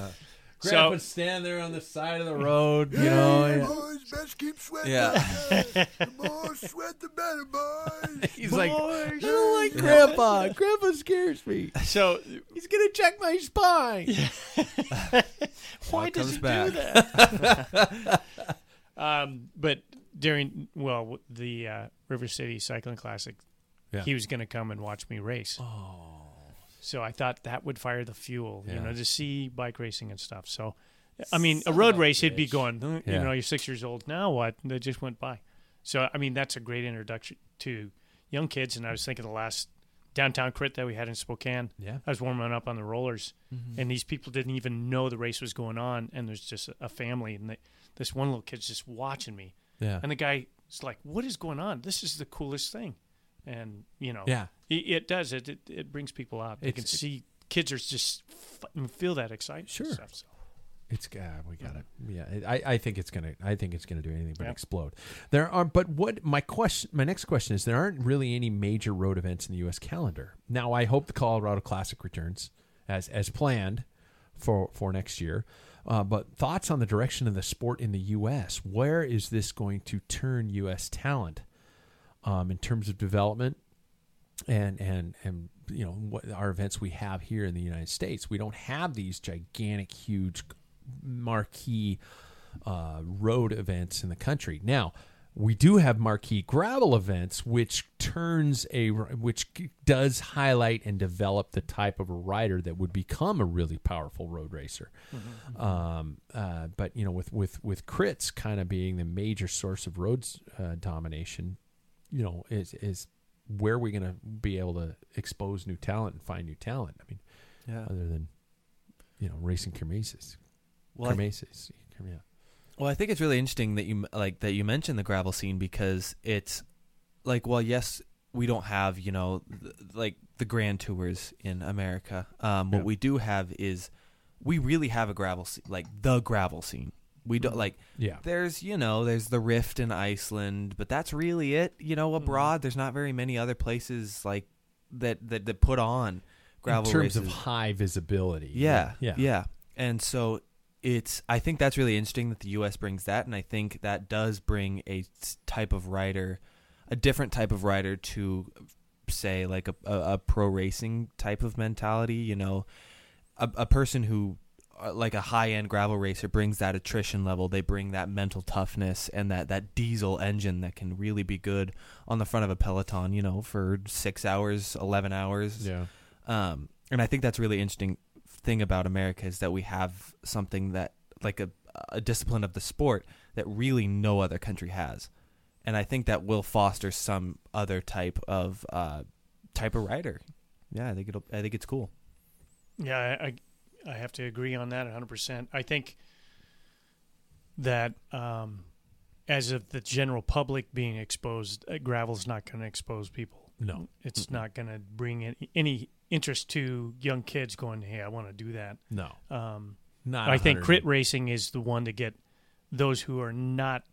So- Grandpa's stand there on the side of the road, you know. and boys, best keep sweating. Yeah. the more sweat, the better, boys. He's like, I don't like Grandpa. Grandpa scares me. So He's gonna check my spine. why does he back. do that? um, but during well the uh, River City Cycling Classic, Yeah. he was going to come and watch me race. Oh, So I thought that would fire the fuel, you know, to see bike racing and stuff. So, I mean, a road race, he'd be going, "Uh, Yeah. you know, you're six years old now. What? They just went by. So I mean, that's a great introduction to young kids. And I was thinking the last downtown crit that we had in Spokane. yeah. I was warming up on the rollers, and these people didn't even know the race was going on. And there's just a family, and they, this one little kid's just watching me. Yeah. And the guy's like, "What is going on? This is the coolest thing." And you know, Yeah. it, it does. It, it it brings people out. They can see kids are just f- feel that excitement. Sure. Stuff, so. It's uh, we got it. Yeah, I, I think it's gonna. I think it's gonna do anything but Yeah. explode. There are, but what my question, my next question is: there aren't really any major road events in the U.S. calendar. Now, I hope the Colorado Classic returns as as planned for for next year. Uh, but thoughts on the direction of the sport in the U.S. Where is this going to turn U.S. talent um, in terms of development and and and you know what our events we have here in the United States. We don't have these gigantic, huge, marquee uh, road events in the country. Now we do have marquee gravel events, which turns a which does highlight and develop the type of a rider that would become a really powerful road racer. Um, uh, but you know, with with with crits kind of being the major source of roads uh, domination, you know, is is where are we going to be able to expose new talent and find new talent? I mean, yeah. other than you know racing kermesses, Well, I- kermesses, yeah, Well, I think it's really interesting that you like that you mentioned the gravel scene because it's like, well, yes, we don't have you know th- like the grand tours in America. Um, what Yeah. we do have is we really have a gravel scene, like the gravel scene. We don't like yeah, there's you know there's the rift in Iceland, but that's really it. You know, mm-hmm. abroad there's not very many other places like that that, that put on gravel in terms races. of high visibility. Yeah, yeah, yeah. And so it's I think that's really interesting that the US brings that and I think that does bring a type of rider a different type of rider to say like a, a, a pro racing type of mentality, you know, a, a person who like a high-end gravel racer brings that attrition level they bring that mental toughness and that, that diesel engine that can really be good on the front of a peloton you know for six hours 11 hours yeah. um, and I think that's a really interesting thing about America is that we have something that like a a discipline of the sport that really no other country has, and I think that will foster some other type of uh, type of rider. Yeah, I think it'll. I think it's cool. Yeah, I, I I have to agree on that 100%. I think that um, as of the general public being exposed, uh, gravel's not going to expose people. No. It's not going to bring any, any interest to young kids going, hey, I want to do that. No. Um, Not I think crit racing is the one to get those who are not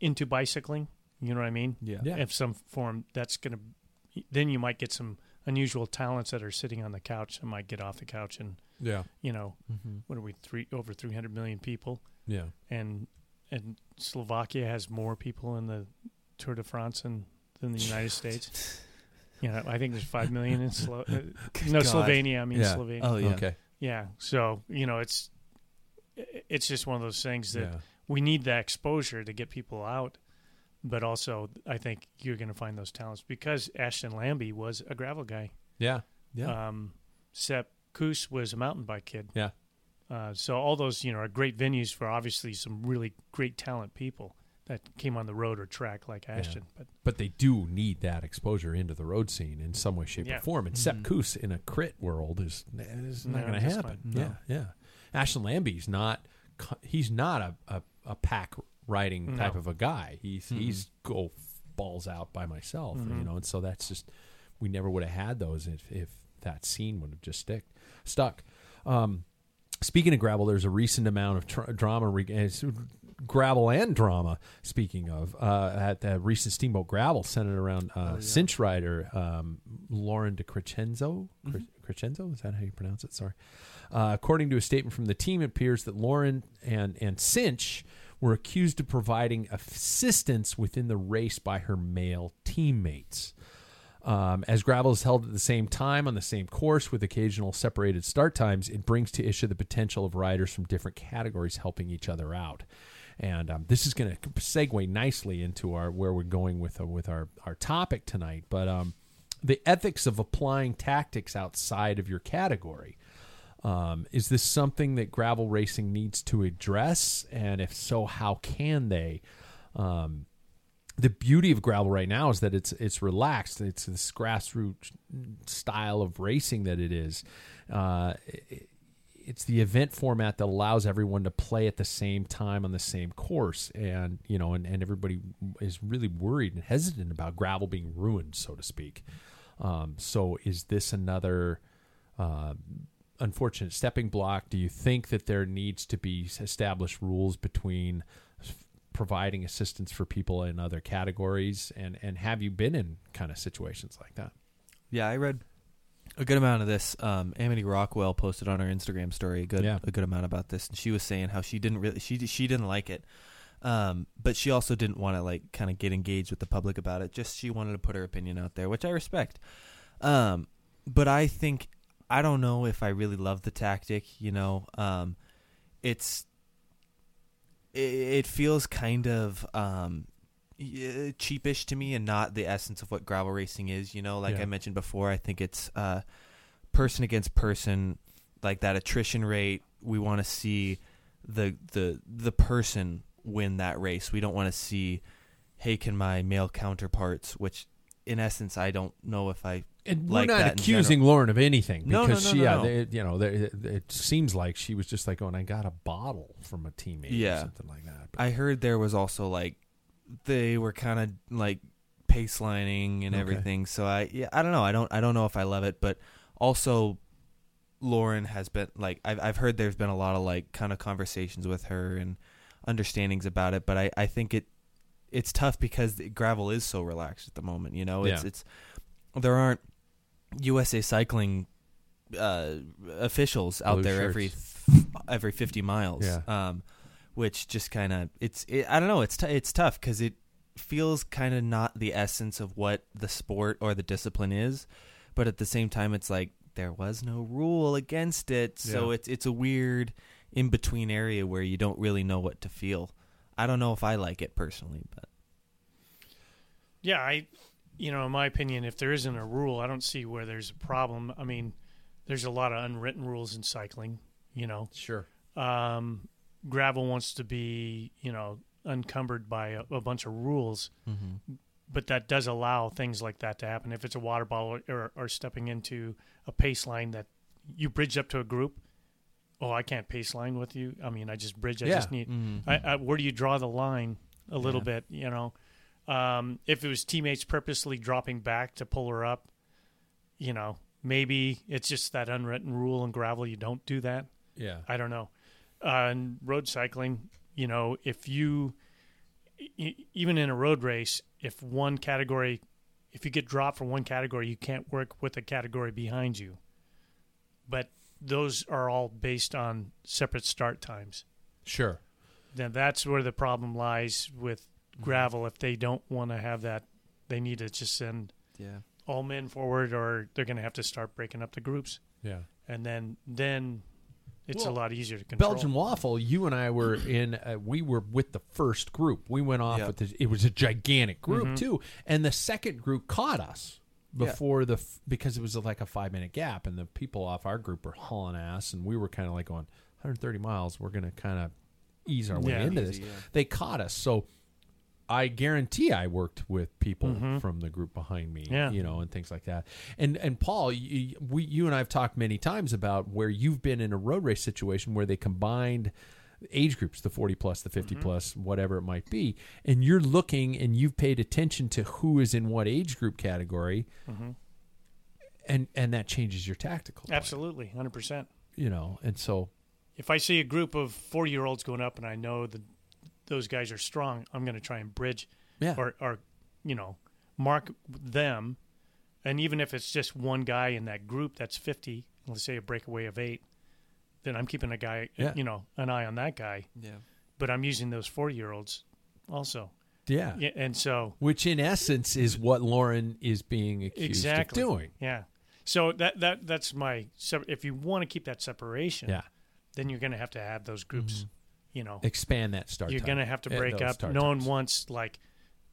into bicycling. You know what I mean? Yeah. Yeah. If some form, that's going to, then you might get some unusual talents that are sitting on the couch and might get off the couch and, Yeah. you know, Mm-hmm. what are we, three, over 300 million people. Yeah. And, and Slovakia has more people in the Tour de France than, than the United States. You know, I think there's 5 million in Slo- uh, no, God. Slovenia. I mean, Yeah. Slovenia. Oh yeah. Okay. Yeah. So, you know, it's it's just one of those things that Yeah. we need that exposure to get people out. But also, I think you're going to find those talents because Ashton Lambie was a gravel guy. Yeah. Yeah. Um, Sepp Kuss was a mountain bike kid. Yeah. Uh, so all those, you know, are great venues for obviously some really great talent people that came on the road or track like Ashton. But but they do need that exposure into the road scene in some way, shape, Yeah. or form. And Sepp Kuss in a crit world is is not No, going to happen. not. Yeah, yeah. Ashton Lambie's not. He's not a, a, a pack riding type No. of a guy. He's he's go balls out by myself. Mm-hmm. You know, and so that's just we never would have had those if if that scene would have just stick stuck. Um, Speaking of gravel, there's a recent amount of tr- drama, re- uh, gravel and drama. Speaking of, uh, at the recent Steamboat Gravel, centered around uh, cinch rider um, Lauren De Crescenzo. Cre- Crescenzo is that how you pronounce it? Sorry. Uh, according to a statement from the team, it appears that Lauren and and Cinch were accused of providing assistance within the race by her male teammates. Um, as gravel is held at the same time on the same course with occasional separated start times, it brings to issue the potential of riders from different categories helping each other out. And um, this is going to segue nicely into our where we're going with uh, with our our topic tonight. But um, the ethics of applying tactics outside of your category. Um, is this something that gravel racing needs to address? And if so, how can they? Um, the beauty of gravel right now is that it's it's relaxed. It's this grassroots style of racing that it is. Uh, it- it's the event format that allows everyone to play at the same time on the same course, and you know, and, and everybody is really worried and hesitant about gravel being ruined, so to speak. Um, so, is this another? Uh, unfortunate stepping block do you think that there needs to be established rules between providing assistance for people in other categories and and have you been in kind of situations like that Yeah, I read a good amount of this. Um, Amity Rockwell posted on her Instagram story a good Yeah. a good amount about this, and she was saying how she didn't really she she didn't like it, um, but she also didn't want to like kind of get engaged with the public about it. Just she wanted to put her opinion out there, which I respect. Um, but I think I don't know if I really love the tactic. You know, um, it's it, it feels kind of um, cheapish to me and not the essence of what gravel racing is. You know, like Yeah. I mentioned before, I think it's uh, person against person, like that attrition rate. We want to see the the the person win that race. We don't want to see, hey, can my male counterparts, which in essence I don't know if I and we're that not accusing Lauren of anything No, no, because no, she no, yeah no. they, you know they, it seems like she was just like oh, going I got a bottle from a teammate or Yeah. something like that I heard there was also like they were kind of like pace lining and Okay. everything. So I yeah, I don't know. I don't I don't know if I love it, but also Lauren has been like I've I've heard there's been a lot of like kind of conversations with her and understandings about it, but I I think it it's tough because the gravel is so relaxed at the moment, you know. It's Yeah. it's there aren't USA Cycling uh, officials out Blue there shirts. every every 50 miles. Yeah. Um which just kind of it's it, I don't know it's t- it's tough because it feels kind of not the essence of what the sport or the discipline is, but at the same time it's like there was no rule against it, so Yeah. it's it's a weird in between area where you don't really know what to feel. I don't know if I like it personally, but Yeah, I, you know, in my opinion, if there isn't a rule, I don't see where there's a problem. I mean, there's a lot of unwritten rules in cycling. You know, sure um, gravel wants to be, you know, uncumbered by a, a bunch of rules, but that does allow things like that to happen. If it's a water bottle or, or stepping into a pace line that you bridge up to a group. Oh, I can't pace line with you. I mean, I just bridge. I Yeah. just need. I, I, where do you draw the line? a little Yeah. bit. You know, um, if it was teammates purposely dropping back to pull her up, you know, maybe it's just that unwritten rule in gravel. You don't do that. Yeah. I don't know. Uh, and road cycling, you know, if you even in a road race, if one category, if you get dropped from one category, you can't work with a category behind you. But those are all based on separate start times. Sure. Then that's where the problem lies with gravel. If they don't want to have that, they need to just send Yeah. all men forward, or they're going to have to start breaking up the groups, Yeah. and then then it's Well, a lot easier to control. Belgian waffle. You and I were in. Uh, we were with the first group. We went off Yeah. with the, it was a gigantic group Mm-hmm. too, and the second group caught us Yeah. before the f- because it was like a five minute gap, and the people off our group were hauling ass, and we were kind of like going 130 miles. We're gonna kind of ease our way Yeah. into Easy, this. yeah. They caught us, so. I guarantee I worked with people from the group behind me, Mm-hmm. Yeah. you know, and things like that. And and Paul, you, we you and I have talked many times about where you've been in a road race situation where they combined age groups, the 40 plus, the 50 Mm-hmm. plus, whatever it might be, and you're looking and you've paid attention to who is in what age group category, and and that changes your tactical. plan, Absolutely, hundred percent. you know, and so If I see a group of forty-year-olds going up, and I know that those guys are strong, I'm going to try and bridge, Yeah. or or you know, mark them, and even if it's just one guy in that group that's fifty, let's say a breakaway of eight, then I'm keeping a guy, Yeah. you know, an eye on that guy. Yeah. But I'm using those forty-year-olds also, yeah. yeah, and so Which in essence is what Lauren is being accused exactly of doing. Yeah. So that that that's my sep- if you want to keep that separation, Yeah. then you're going to have to have those groups. Mm-hmm. You know, Expand that start. you're going to have to break up. No one wants like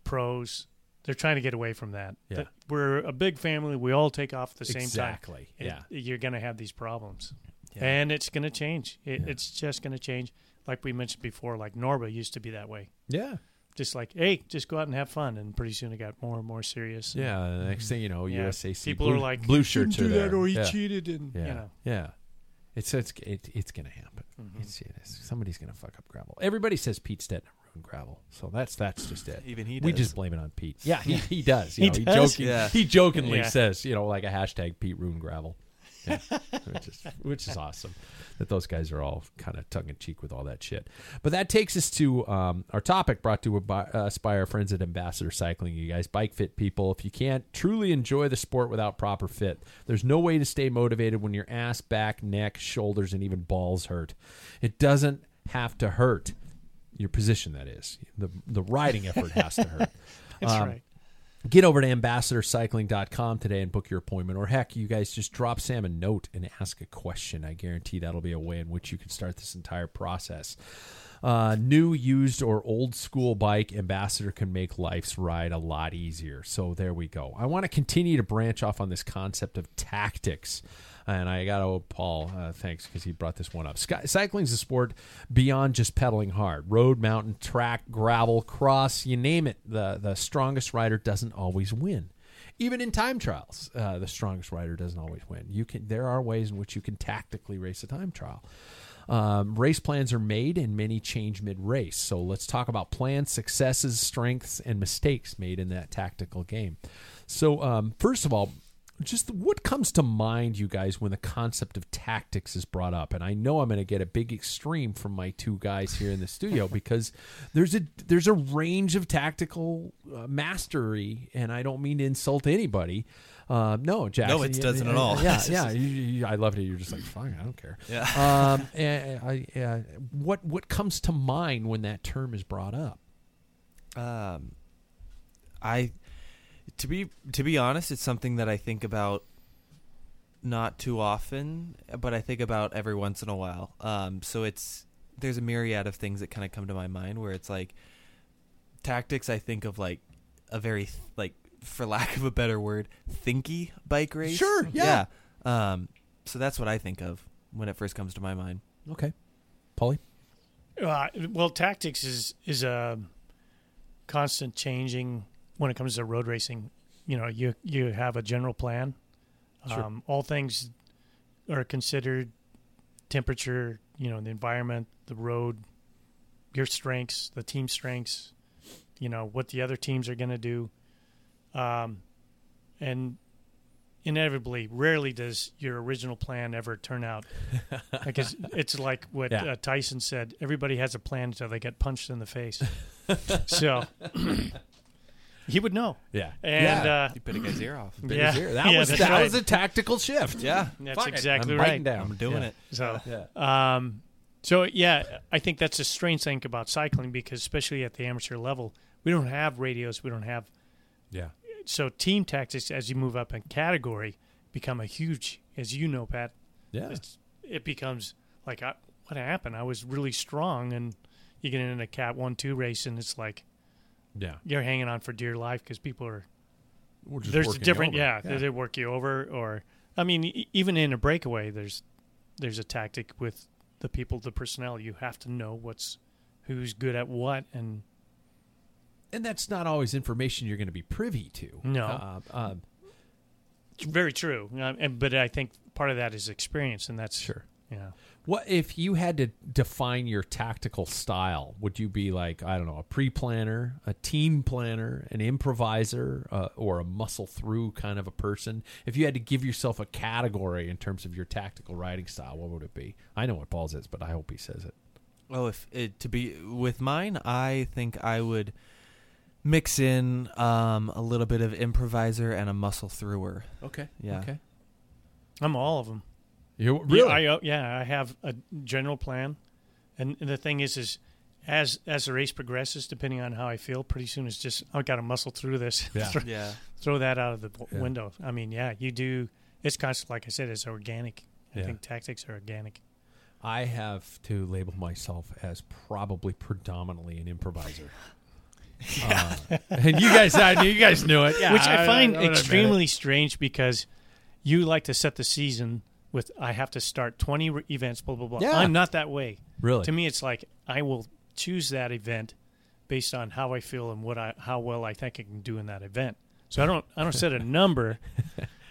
pros. They're trying to get away from that. Yeah. That we're a big family. We all take off at the same Exactly, time. Exactly. Yeah. You're going to have these problems, Yeah. and it's going to change. It, Yeah. It's just going to change. Like we mentioned before, like Norba used to be that way. Yeah. Just like, hey, just go out and have fun, and pretty soon it got more and more serious. Yeah. The next thing you know, Yeah. USAC People blue, are like, blue "Shouldn't shirts are do there. that, or he yeah. cheated, and Yeah, you know. yeah. It's it's it, it's gonna happen. Mm-hmm. It's, it is. Somebody's gonna fuck up gravel. Everybody says Pete Stetina ruined gravel, so that's that's just it. Even he We just blame it on Pete. Yeah, he, he does. You He know, he, joking, Yeah. he jokingly Yeah. says, you know, like a hashtag Pete ruined gravel. Yeah. which is which is awesome that those guys are all kind of tongue in cheek with all that shit. But that takes us to um, our topic brought to us by our friends at Ambassador Cycling. You guys, bike fit people. If you can't truly enjoy the sport without proper fit, there's no way to stay motivated when your ass, back, neck, shoulders, and even balls hurt. It doesn't have to hurt. Your position, that is. The the riding effort has to hurt. That's Um, right. Get over to ambassadorcycling.com today and book your appointment. Or heck, you guys just drop Sam a note and ask a question. I guarantee that'll be a way in which you can start this entire process. Uh, new, used, or old school bike, Ambassador can make life's ride a lot easier. So there we go. I want to continue to branch off on this concept of tactics. And I got to owe Paul uh, thanks because he brought this one up. Sky- cycling's a sport beyond just pedaling hard. Road, mountain, track, gravel, cross, you name it. The the strongest rider doesn't always win. Even in time trials, uh, the strongest rider doesn't always win. You can there are ways in which you can tactically race a time trial. Um, race plans are made and many change mid race. So let's talk about plans, successes, strengths, and mistakes made in that tactical game. So, um, first of all, just what comes to mind, you guys, when the concept of tactics is brought up? And I know I'm going to get a big extreme from my two guys here in the studio because there's a there's a range of tactical uh, mastery, and I don't mean to insult anybody. Uh, no, Jackson. No, it doesn't at all. Yeah, yeah. you- you- I loved it. You're just like, fine, I don't care. Yeah. Um, and I, uh, what what comes to mind when that term is brought up? Um, I to be to be honest, it's something that I think about not too often, but I think about every once in a while. Um, so it's there's a myriad of things that kind of come to my mind where it's like tactics. I think of like a very th- like for lack of a better word, thinky bike race. Sure, yeah. yeah. Um, so that's what I think of when it first comes to my mind. Okay, Paulie. Uh, well, tactics is is a constant changing when it comes to road racing. You know, you you have a general plan. Sure. Um, all things are considered: temperature, you know, the environment, the road, your strengths, the team strengths, you know what the other teams are going to do, um, and inevitably, rarely does your original plan ever turn out. because it's like what Yeah. uh, Tyson said: everybody has a plan until they get punched in the face. so he would know, Yeah. and yeah. uh, You bit a guy's ear off. Bit yeah, his ear. That yeah, was that right. was a tactical shift. Yeah, That's Fuck it. exactly I'm right. down. I'm doing Yeah. it. So, Yeah. um, so yeah, I think that's a strange thing about cycling because especially at the amateur level, we don't have radios, we don't have Yeah. so team tactics as you move up in category become a huge, as you know, Pat. Yeah. It's, it becomes like, I, what happened? I was really strong, and you get in a cat one two race, and it's like Yeah. you're hanging on for dear life because people are We're just there's a different, over. yeah, They, they work you over, or I mean, e- even in a breakaway, there's there's a tactic with the people, the personnel. You have to know what's who's good at what, and and that's not always information you're going to be privy to. No. Uh, uh, very true. Um, and, but I think part of that is experience, and that's sure. yeah. What if you had to define your tactical style? Would you be like I don't know, a pre-planner, a team planner, an improviser, uh, or a muscle through kind of a person? If you had to give yourself a category in terms of your tactical riding style, what would it be? I know what Paul's is, but I hope he says it. Oh, if it, to be with mine, I think I would mix in um, a little bit of improviser and a muscle thrower. Okay. Yeah. Okay. I'm all of them. You Yeah, I, uh, yeah, I have a general plan, and the thing is, is as as the race progresses, depending on how I feel, pretty soon it's just I got to muscle through this. Yeah. throw, Yeah. throw that out of the Yeah. window. I mean, yeah, you do. It's constant. Like I said, it's organic. I Yeah. think tactics are organic. I have to label myself as probably predominantly an improviser. Uh, and you guys, I knew you guys knew it, yeah, which I find would admit extremely strange because you like to set the season with I have to start 20 re- events, blah blah blah. Yeah. I'm not that way. Really? To me, it's like I will choose that event based on how I feel and what I how well I think I can do in that event. So I don't I don't set a number,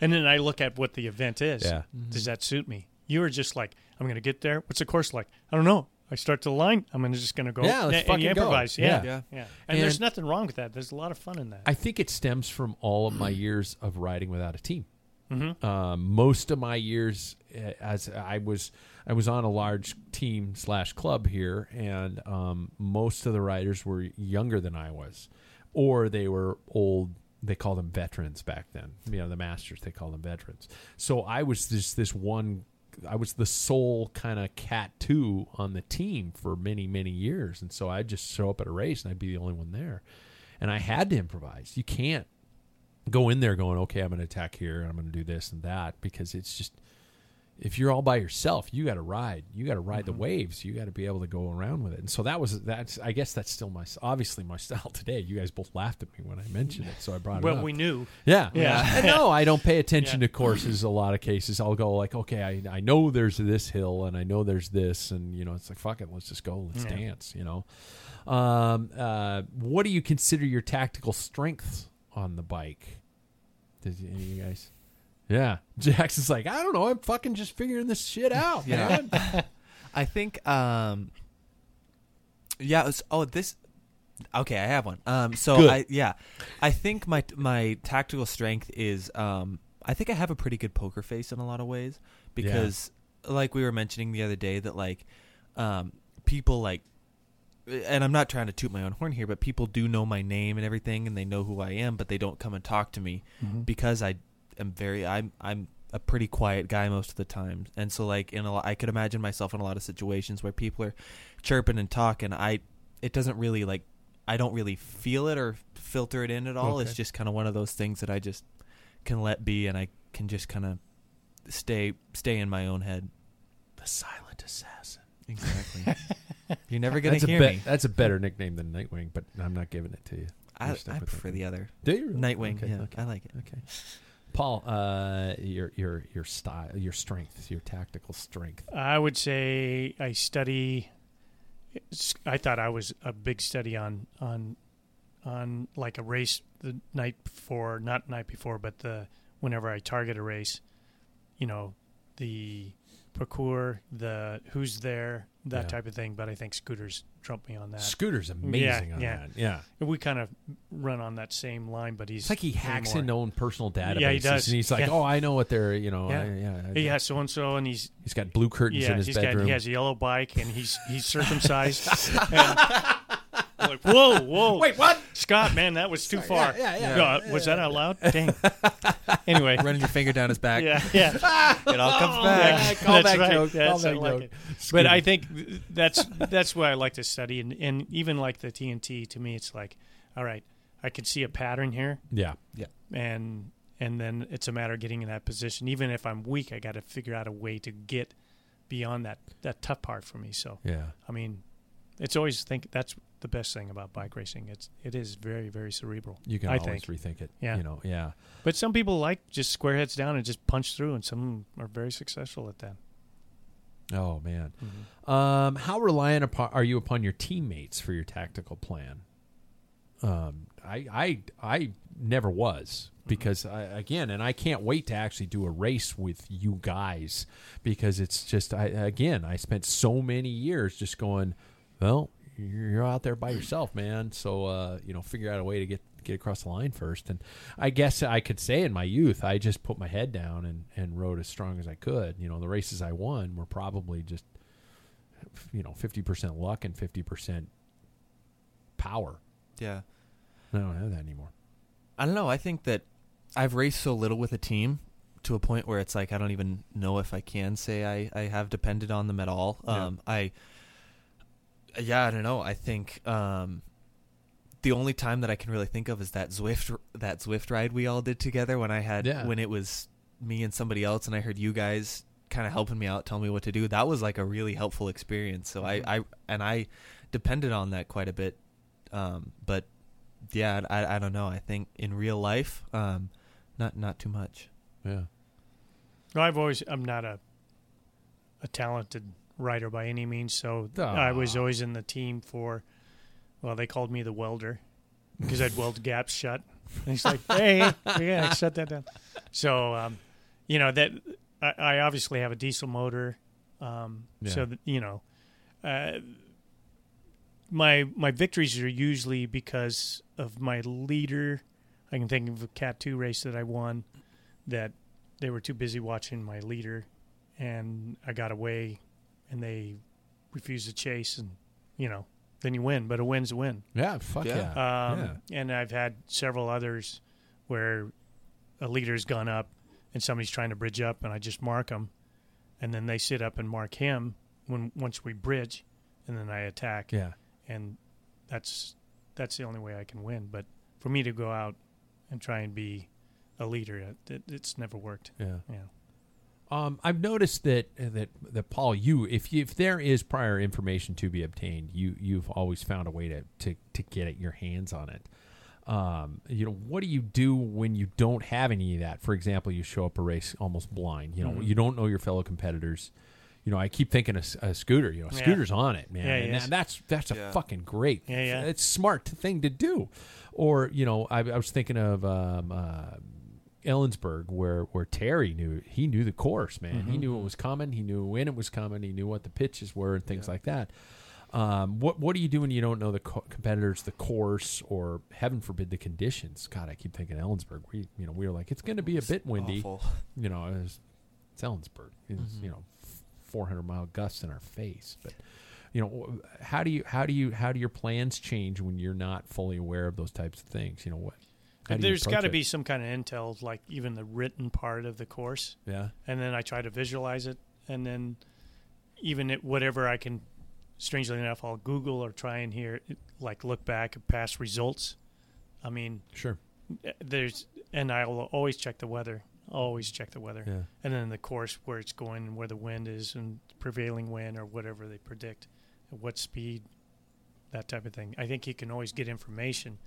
and then I look at what the event is. Yeah. Does mm-hmm. that suit me? You are just like I'm going to get there. What's the course like? I don't know. I start the line. I'm gonna just going to go. Yeah, let's and fucking you go. improvise. Yeah. Yeah. Yeah. yeah. And, there's nothing wrong with that. There's a lot of fun in that. I think it stems from all of my years of riding without a team. Mhm. Um, most of my years, uh, as I was, I was on a large team slash club here, and um, most of the riders were younger than I was, or they were old. They called them veterans back then. You know, the masters they called them veterans. So I was just this one. I was the sole kind of cat two on the team for many many years, and so I'd just show up at a race and I'd be the only one there, and I had to improvise. You can't go in there going, okay, I'm going to attack here I'm going to do this and that because it's just if you're all by yourself, you got to ride. You got to ride the waves. You got to be able to go around with it. And so that was that's I guess that's still my obviously my style today. You guys both laughed at me when I mentioned it, so I brought it up. well, we knew. Yeah, Yeah. No, I don't pay attention Yeah. to courses. A lot of cases, I'll go like, okay, I, I know there's this hill, and I know there's this, and you know, it's like fuck it, let's just go, let's Yeah. dance. You know, um, uh, what do you consider your tactical strengths on the bike? Did you, any of you guys? Yeah, Jackson's like, I don't know, I'm fucking just figuring this shit out, Yeah. man. I think um yeah, it's, oh this okay, I have one. Um so Good. I yeah. I think my my tactical strength is um I think I have a pretty good poker face in a lot of ways because like we were mentioning the other day that like um people like and I'm not trying to toot my own horn here, but people do know my name and everything and they know who I am, but they don't come and talk to me mm-hmm. because I am very I'm I'm a pretty quiet guy most of the time, and so like in a lot, I could imagine myself in a lot of situations where people are chirping and talking. I it doesn't really like I don't really feel it or filter it in at all. It's just kind of one of those things that I just can let be, and I can just kind of stay stay in my own head. the silent assassin. Exactly. You're never gonna That's a, hear me. that's a better nickname than Nightwing, but I'm not giving it to you. I, You're stuck I with prefer Nightwing. the other Do you really? Nightwing. Okay, yeah, okay. I like it. Okay. Paul, uh, your your your style, your strength, your tactical strength. I would say I study. it's- I thought I was a big study on on on like a race the night before, not night before, but the whenever I target a race, you know, the parcours, the who's there, that Yeah. type of thing. But I think scooters trump me on that. Scooter's amazing on yeah. that. Yeah. And we kind of run on that same line, but he's It's like he hacks into own personal databases. Yeah, he does. And he's like, Yeah. oh, I know what they're, you know, Yeah. I, yeah. He has so and so, and he's He's got blue curtains yeah, in his bedroom. got he has a yellow bike, and he's he's circumcised. and, like whoa, whoa, Wait, what? Scott, man, that was too far. yeah, yeah, No, was that out loud? Dang. anyway, Running your finger down his back. yeah, yeah. It all comes Yeah, back. call that's back right. joke, That's call I back like joke. it. But I think that's that's what I like to study, and, and even like the TNT to me, it's like, all right, I can see a pattern here, Yeah, Yeah. and and then it's a matter of getting in that position. Even if I'm weak, I got to figure out a way to get beyond that that tough part for me. So Yeah. I mean, it's always think that's the best thing about bike racing. It's it is very very cerebral. You can I always think. rethink it. Yeah. You know, yeah. But some people like just square heads down and just punch through, and some are very successful at that. Oh, man. Mm-hmm. Um, how reliant upon, are you upon your teammates for your tactical plan? Um, I, I, I never was because I, again, and I can't wait to actually do a race with you guys because it's just, I, again, I spent so many years just going, well, you're out there by yourself, man. So, uh, you know, figure out a way to get, get across the line first. And I guess I could say in my youth, I just put my head down and, and rode as strong as I could. You know, the races I won were probably just, you know, 50% luck and 50% power. Yeah. I don't have that anymore. I don't know. I think that I've raced so little with a team to a point where it's like I don't even know if I can say I, I have depended on them at all. Yeah. Um, I, yeah, I don't know. I think um, the only time that I can really think of is that Zwift that Zwift ride we all did together when I had Yeah. when it was me and somebody else, and I heard you guys kind of helping me out, telling me what to do. That was like a really helpful experience. So I, I and I depended on that quite a bit. Um, but yeah, I, I don't know. I think in real life, um, not not too much. Yeah. No, I've always I'm not a a talented writer by any means, so I was always in the team for. Well, they called me the welder because I'd weld gaps shut. And he's like, "Hey, yeah, shut that down." So, um, you know that I, I obviously have a diesel motor, um, Yeah. so that, you know, uh, my my victories are usually because of my leader. I can think of a Cat Two race that I won that they were too busy watching my leader, and I got away, and they refuse to chase, and you know, then you win. But a win's a win. Yeah. Fuck yeah. Yeah. Um, Yeah. And I've had several others where a leader's gone up and somebody's trying to bridge up, and I just mark them, and then they sit up and mark him when once we bridge, and then I attack, yeah. and that's that's the only way I can win. But for me to go out and try and be a leader, it, it, it's never worked. Yeah. Yeah. Um, I've noticed that that that Paul, you if you, if there is prior information to be obtained, you you've always found a way to to, to get it, your hands on it. Um, you know, what do you do when you don't have any of that? For example, you show up a race almost blind. You know, Mhm. you don't know your fellow competitors. You know, I keep thinking a, a scooter. You know, Yeah. scooter's on it, man, Yeah, and that- that's that's a Yeah. fucking great. Yeah, yeah. It's smart thing to do. Or you know, I, I was thinking of um, uh, Ellensburg, where where Terry knew he knew the course, man. Mm-hmm. He knew it was coming. He knew when it was coming. He knew what the pitches were and things like that. Um, what what do you do when you don't know the co- competitors, the course, or heaven forbid the conditions? God, I keep thinking Ellensburg. We you know we were like it's going to be a bit windy. Awful. You know, it was, it's Ellensburg. It's Mm-hmm. you know, four hundred mile gusts in our face. But you know, how do you how do you how do your plans change when you're not fully aware of those types of things? You know what? How do you There's got to be some kind of intel, like even the written part of the course. yeah and then I try to visualize it, and then even it, whatever I can, strangely enough, I'll Google or try and hear, like look back at past results. I mean, sure eh, there's, and I'll always check the weather. Always check the weather, yeah and then the course where it's going and where the wind is and prevailing wind or whatever they predict, at what speed, that type of thing. I think you can always get information,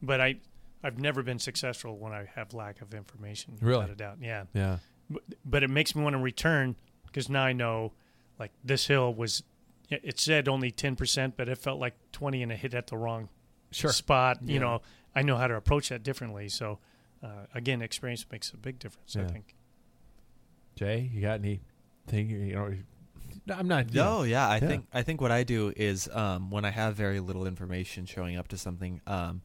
but I, I've never been successful when I have lack of information. Really? without a doubt. Yeah yeah but, but it makes me want to return because now I know like this hill was it said only 10% but it felt like 20 and it hit at the wrong sure spot you know I know how to approach that differently so uh, again experience makes a big difference I think Jay, you got any thing you know I'm not. No, know. yeah. I Yeah. think I think what I do is um, when I have very little information showing up to something, um,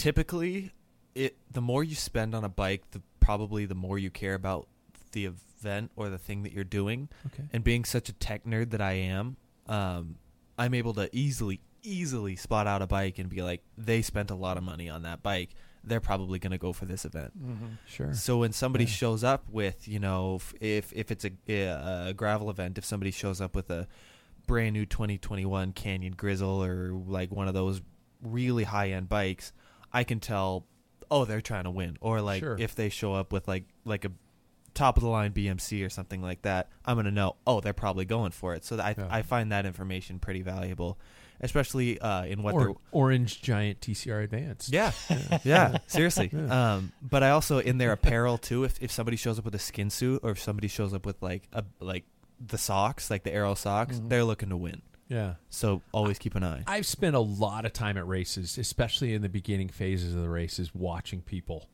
typically, it the more you spend on a bike, the probably the more you care about the event or the thing that you're doing. Okay. And being such a tech nerd that I am, um, I'm able to easily easily spot out a bike and be like, they spent a lot of money on that bike. They're probably going to go for this event. Sure. So when somebody Yeah. shows up with, you know, f- if if it's a, a gravel event, if somebody shows up with a brand new 2021 Canyon Grizl or like one of those really high end bikes, I can tell, oh, they're trying to win. Or like Sure. if they show up with like like a top of the line BMC or something like that, I'm gonna know, oh, they're probably going for it. So I Yeah. I find that information pretty valuable, especially uh, in what or they're orange giant TCR Advanced. yeah, yeah, seriously. Um, but I also in their apparel too. If if somebody shows up with a skin suit, or if somebody shows up with like a like the socks, like the Arrow socks, they're looking to win. Yeah. So always keep an eye. I've spent a lot of time at races, especially in the beginning phases of the races, watching people,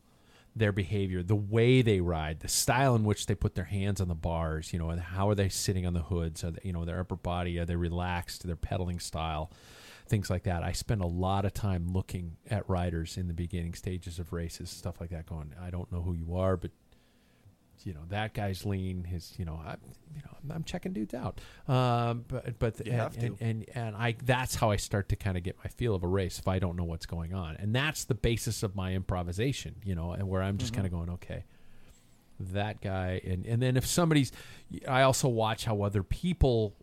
their behavior, the way they ride, the style in which they put their hands on the bars, you know, and how are they sitting on the hoods, are they, you know, their upper body, are they relaxed, their pedaling style, things like that. I spend a lot of time looking at riders in the beginning stages of races, stuff like that. Going, I don't know who you are, but you know that guy's lean. His, you know, I, you know, I'm, I'm checking dudes out. Um, but but and, and and and I that's how I start to kind of get my feel of a race if I don't know what's going on, and that's the basis of my improvisation. You know, and where I'm just kind of going, okay, that guy, and and then if somebody's, I also watch how other people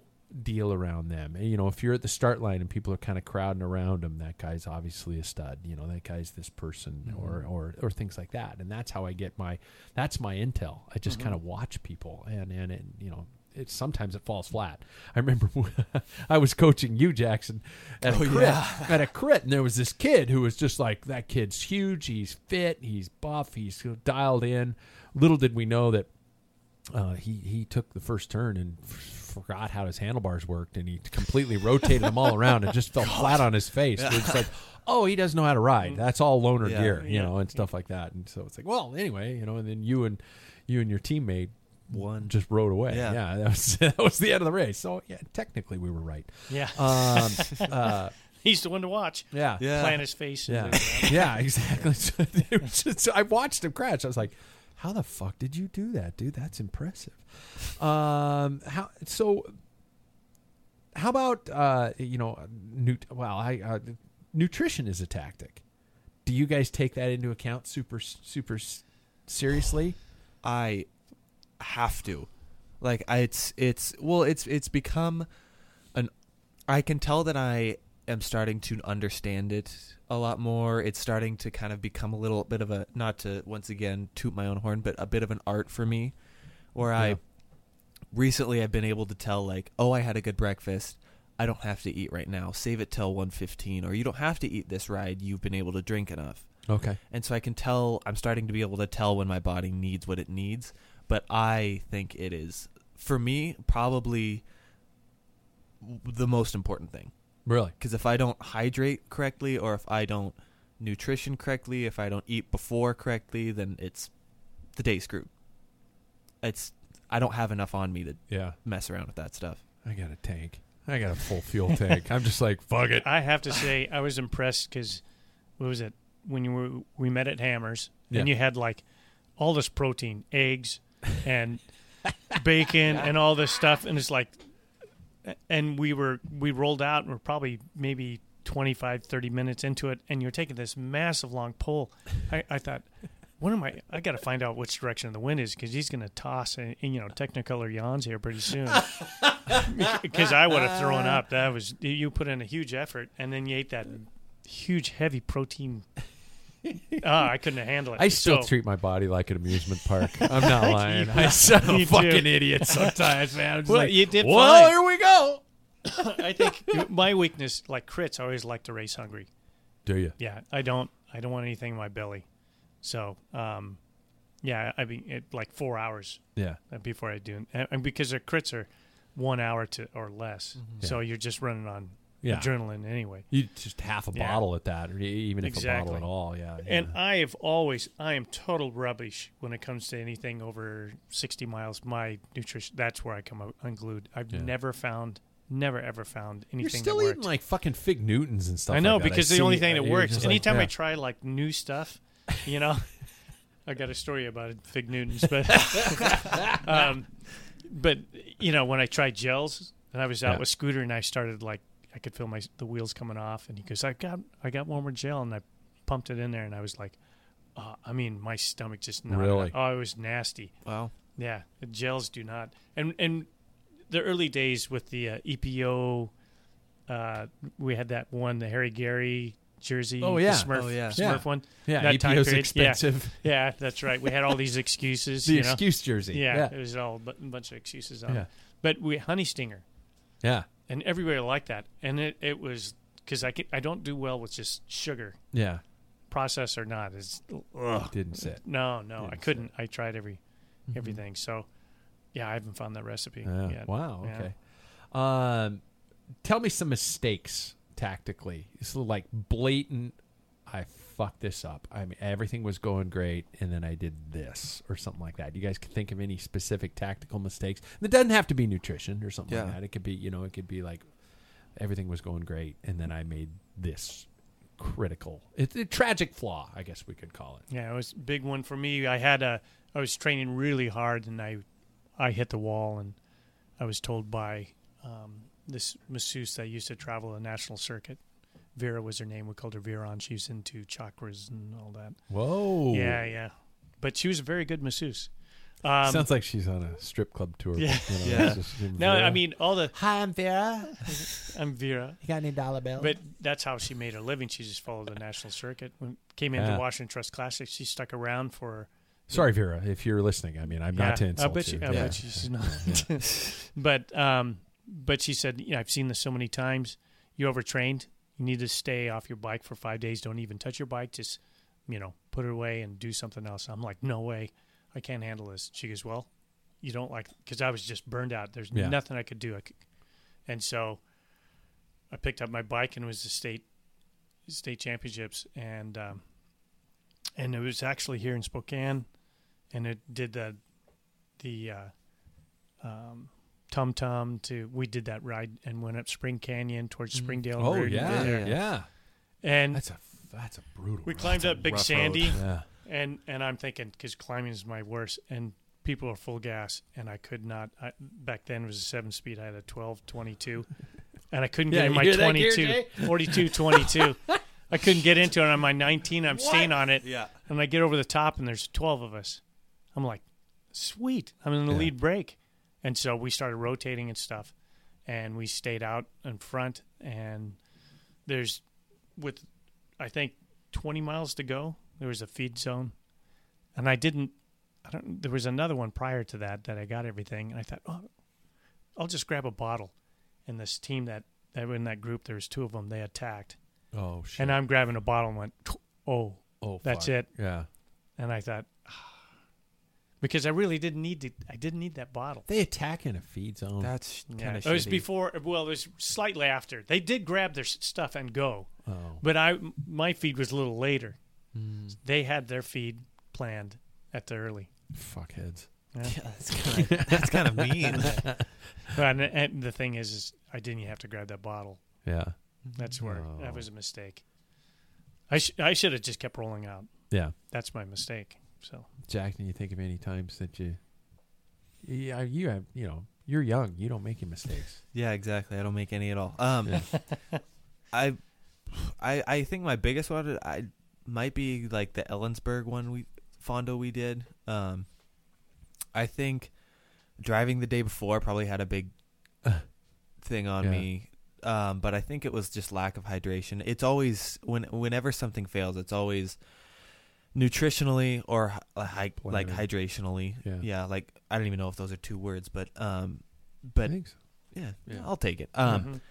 deal around them. And, you know, if you're at the start line and people are kind of crowding around him, that guy's obviously a stud. You know, that guy's this person, mm-hmm. or or or things like that. And that's how I get my that's my intel. I just mm-hmm. kind of watch people, and and it, you know. It, sometimes it falls flat. I remember I was coaching you, Jackson, at a Oh, crit, yeah. at a crit, and there was this kid who was just like that. Kid's huge. He's fit. He's buff. He's dialed in. Little did we know that uh, he he took the first turn and f- forgot how his handlebars worked, and he completely rotated them all around and just fell flat on his face. It's like, oh, he doesn't know how to ride. That's all loaner Yeah. gear, you know, and stuff like that. And so it's like, well, anyway, you know, and then you and you and your teammate One. just rode away. Yeah. Yeah, that was that was the end of the race. So yeah, technically we were right. Yeah. Um, uh, He's the one to watch. yeah, Yeah. Plant his face. yeah, yeah, exactly. So it was just- I watched him crash. I was like, "How the fuck did you do that, dude? That's impressive." Um, how so? How about uh, you know, nut- well, I uh, nutrition is a tactic. Do you guys take that into account super super seriously? I have to. Like I, it's it's well it's it's become an I can tell that I am starting to understand it a lot more. It's starting to kind of become a little bit of a not to once again toot my own horn, but a bit of an art for me where Yeah. I recently I've been able to tell like, "Oh, I had a good breakfast. I don't have to eat right now. Save it till 1:15 or you don't have to eat this ride. You've been able to drink enough." Okay. and so I can tell I'm starting to be able to tell when my body needs what it needs. But I think it is for me probably the most important thing Really? because if I don't hydrate correctly or if I don't nutrition correctly, if I don't eat before correctly, then it's the day screwed. It's I don't have enough on me to Yeah. mess around with that stuff. I got a tank. I got a full fuel tank. I'm just like, fuck it. I have to say, I was impressed because what was it when you were we met at Hammers and you had like all this protein, eggs, and bacon, and all this stuff, and it's like, and we were we rolled out we're probably maybe 25, 30 minutes into it, and you're taking this massive long pull. I, I thought. When am I? I got to find out which direction the wind is because he's going to toss, and, you know, Technicolor yawns here pretty soon. Because I would have thrown up. That was you put in a huge effort, and then you ate that huge, heavy protein. Ah, I couldn't handle it. I still So- treat my body like an amusement park. I'm not lying. I sound a do. fucking idiot sometimes, man. I'm Well, like, you did well, fine. here we go. I think my weakness, like crits, I always like to race hungry. Do you? Yeah, I don't. I don't want anything in my belly. So, um, yeah, I mean, it, like four hours Yeah. before I do, and and because the crits are one hour to or less, so you're just running on Yeah. adrenaline anyway. You just half a Yeah. bottle at that, even if a bottle at all. Yeah. And yeah. I have always, I am total rubbish when it comes to anything over 60 miles. My nutrition, that's where I come out unglued. I've Yeah. never found, never ever found anything You're still eating like fucking fig Newtons and stuff. I know like because I the only thing that works. just like, Anytime I try like new stuff, you know, I got a story about it, fig Newtons, but, um, but you know, when I tried gels and I was out Yeah. with Scooter and I started like I could feel my the wheels coming off, and he goes, "I got I got one more gel," and I pumped it in there, and I was like, uh, I mean, my stomach just not, Really? oh, it was nasty. Wow. Yeah, the gels do not. And and the early days with the uh, EPO, uh, we had that one, the Harry Gary jersey. Oh, yeah. Smurf, Oh, yeah. Smurf Yeah. one. Yeah, that time EPO's period. expensive. Yeah, yeah, that's right. We had all these excuses. the you know? excuse jersey. Yeah, Yeah. it was all a bunch of excuses on Yeah. it. But we honey stinger, Yeah. And everybody liked that, and it it was because I can, I don't do well with just sugar, Yeah. processed or not. Is ugh. Didn't sit. no, no, I Didn't couldn't. I tried every everything. So yeah, I haven't found that recipe Yeah. yet. Wow. Yeah. Okay. Um, tell me some mistakes tactically. It's like blatant. I fucked this up. I mean, everything was going great, and then I did this or something like that. You guys can think of any specific tactical mistakes? And it doesn't have to be nutrition or something Yeah. like that. It could be, you know, it could be like everything was going great, and then I made this critical, it's a tragic flaw, I guess we could call it. Yeah, it was a big one for me. I had a I was training really hard and I I hit the wall and I was told by um, this masseuse that used to travel the national circuit. Vera was her name. We called her Vera, and she was into chakras and all that. Whoa. Yeah, yeah. But she was a very good masseuse. Um, Sounds like she's on a strip club tour. Yeah. You know, Yeah. it's just- no, I mean all the. Hi, I'm Vera. I'm Vera, You got any dollar bills? but that's how she made her living. She just followed the national circuit. When came into Yeah. Washington Trust Classic, she stuck around for Sorry, Vera, if you're listening. I mean, I'm not to Yeah, insult I bet you. you. I Yeah. bet you she's not. but um, but she said, you know, I've seen this so many times. You overtrained. You need to stay off your bike for five days. Don't even touch your bike. Just you know, put it away and do something else. I'm like, no way, I can't handle this. She goes, well, you don't like because I was just burned out. There's Yeah. nothing I could do. I could, and so I picked up my bike and it was the state state championships and um, and it was actually here in Spokane, and it did the the uh, um, Tum Tum to we did that ride and went up Spring Canyon towards Springdale. Oh Road yeah, there. yeah. and That's a that's a brutal. we ride. climbed up Big Sandy, Yeah. and and I'm thinking because climbing is my worst, and people are full gas, and I could not. I, back then it was a seven speed. I had a 12 22, and I couldn't Yeah, get in my hear 22 Gear 42 22. I couldn't get into it on my 19. I'm staying on it, Yeah. and I get over the top, and there's 12 of us. I'm like, sweet. I'm in the Yeah. lead break, and so we started rotating and stuff, and we stayed out in front, and there's with I think 20 miles to go. There was a feed zone, and I didn't. I don't. There was another one prior to that that I got everything, and I thought, oh, I'll just grab a bottle. And this team that that were in that group, there was two of them. They attacked, Oh shit. and I'm grabbing a bottle and went, oh, oh, that's fuck. it. Yeah. and I thought. Ah, Because I really didn't need to. I didn't need that bottle. They attack in a feed zone. That's kind of it was before. Well, it was slightly after. They did grab their stuff and go, oh. but I my feed was a little later. Hmm. They had their feed planned at the early. Fuckheads. Yeah. Yeah, that's kind of that's kind of mean. and, and the thing is, is I didn't even have to grab that bottle. Yeah. That's where Oh. that was a mistake. I sh- I should have just kept rolling out. Yeah. That's my mistake. So Jack, can you think of any times that you? Yeah, you have. You know, you're young. You don't make any mistakes. Yeah, exactly. I don't make any at all. Um, Yeah. I, I, I think my biggest one I might be like the Ellensburg one we Fondo we did. Um, I think driving the day before probably had a big thing on Yeah. me. Um, but I think it was just lack of hydration. It's always when whenever something fails, it's always nutritionally or hy- like like hydrationally. Yeah. like I don't even know if those are two words, but um, but think so. yeah, Yeah. I'll take it. Um, mhm.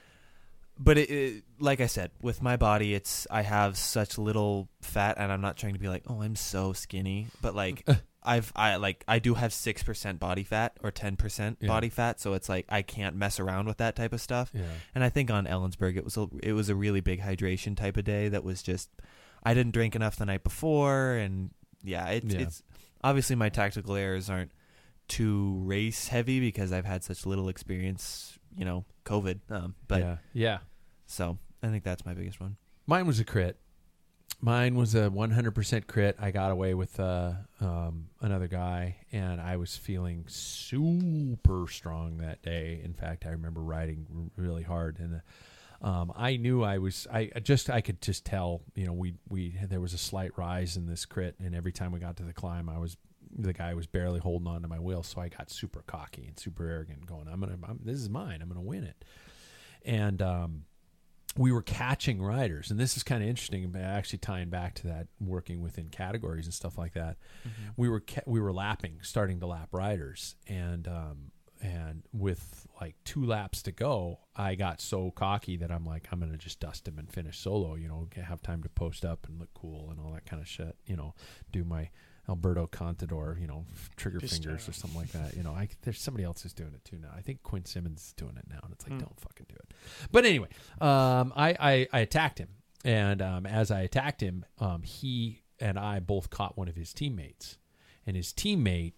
but it, it, like I said, with my body, it's I have such little fat, and I'm not trying to be like, oh, I'm so skinny, but like I've I like I do have six percent body fat or ten percent Yeah. body fat, so it's like I can't mess around with that type of stuff. Yeah. And I think on Ellensburg it was a it was a really big hydration type of day that was just I didn't drink enough the night before, and yeah, it's Yeah. it's obviously my tactical errors aren't too race heavy because I've had such little experience, you know, COVID. Um, but yeah. Yeah. so I think that's my biggest one. Mine was a crit. Mine was a 100% crit. I got away with uh, um, another guy, and I was feeling super strong that day. In fact, I remember riding r- really hard, and uh, um, I knew I was. I just I could just tell. You know, we we there was a slight rise in this crit, and every time we got to the climb, I was the guy was barely holding on to my wheel, so I got super cocky and super arrogant, going, "I'm gonna, I'm, this is mine. I'm gonna win it," and um, we were catching riders, and this is kind of interesting. Actually, tying back to that, working within categories and stuff like that, we were ca- we were lapping, starting to lap riders, and um, and with like two laps to go, I got so cocky that I'm like, I'm gonna just dust him and finish solo. You know, have time to post up and look cool and all that kind of shit. You know, do my Alberto Contador, you know, trigger Pistol. fingers or something like that. You know, I there's somebody else who's doing it too now. I think Quinn Simmons is doing it now, and it's like, Hmm. don't fucking do it. But anyway, um, I, I I attacked him, and um, as I attacked him, um, he and I both caught one of his teammates, and his teammate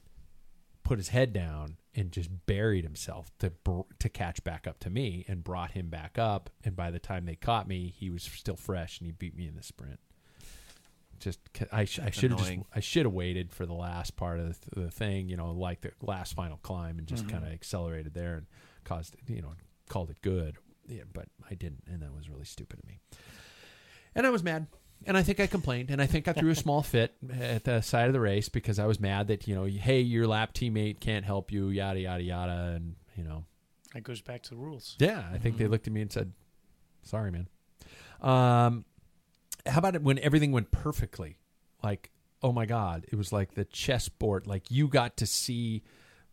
put his head down and just buried himself to br- to catch back up to me, and brought him back up. And by the time they caught me, he was still fresh, and he beat me in the sprint. Just I, sh- I should have just. I should have waited for the last part of the, the thing, you know, like the last final climb, and just mm-hmm. kind of accelerated there and caused you know called it good. Yeah, but I didn't, and that was really stupid of me. And I was mad, and I think I complained, and I think I threw a small fit at the side of the race because I was mad that you know, hey, your lap teammate can't help you, yada yada yada, and you know, That goes back to the rules. yeah, I think they looked at me and said, "Sorry, man." Um, how about it when everything went perfectly? Like, oh my god, it was like the chessboard. Like you got to see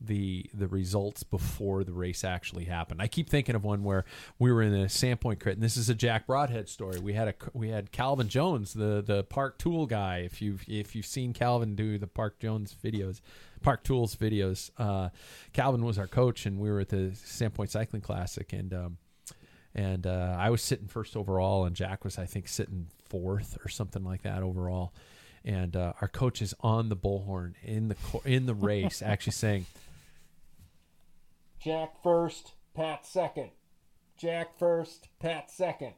the the results before the race actually happened. I keep thinking of one where we were in a Sandpoint crit, and this is a Jack Broadhead story. We had a we had Calvin Jones, the the Park Tool guy. If you have if you've seen Calvin do the Park Jones videos, Park Tools videos, uh, Calvin was our coach, and we were at the Sandpoint Cycling Classic, and um, and uh, I was sitting first overall, and Jack was I think sitting fourth or something like that overall. And uh, our coach is on the bullhorn in the in the race, actually saying, Jack first, Pat second. Jack first, Pat second.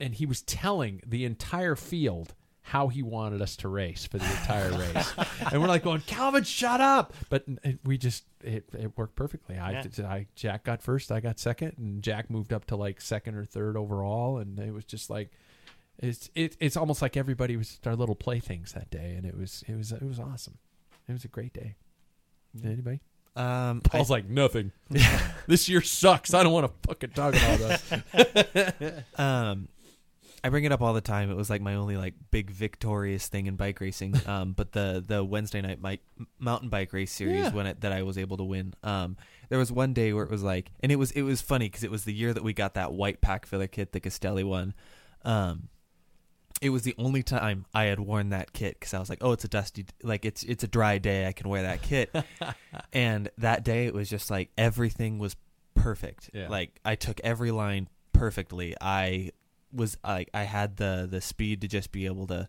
and he was telling the entire field how he wanted us to race for the entire race. and we're like going, Calvin, shut up. But we just, it, it worked perfectly. I, Yeah. I, Jack got first, I got second, and Jack moved up to like second or third overall. And it was just like, it's, it, it's almost like everybody was our little playthings that day. And it was, it was, it was awesome. It was a great day. Anybody? Um, Paul's like, nothing. this year sucks. I don't want to fucking talk about that. um I bring it up all the time. It was like my only like big victorious thing in bike racing. Um, but the the Wednesday night bike, mountain bike race series Yeah. when it, that I was able to win. Um, there was one day where it was like, and it was it was funny because it was the year that we got that white pack filler kit, the Castelli one. Um, it was the only time I had worn that kit because I was like, oh, it's a dusty, like it's it's a dry day, I can wear that kit. and that day it was just like everything was perfect. Yeah. Like I took every line perfectly. I was like I had the the speed to just be able to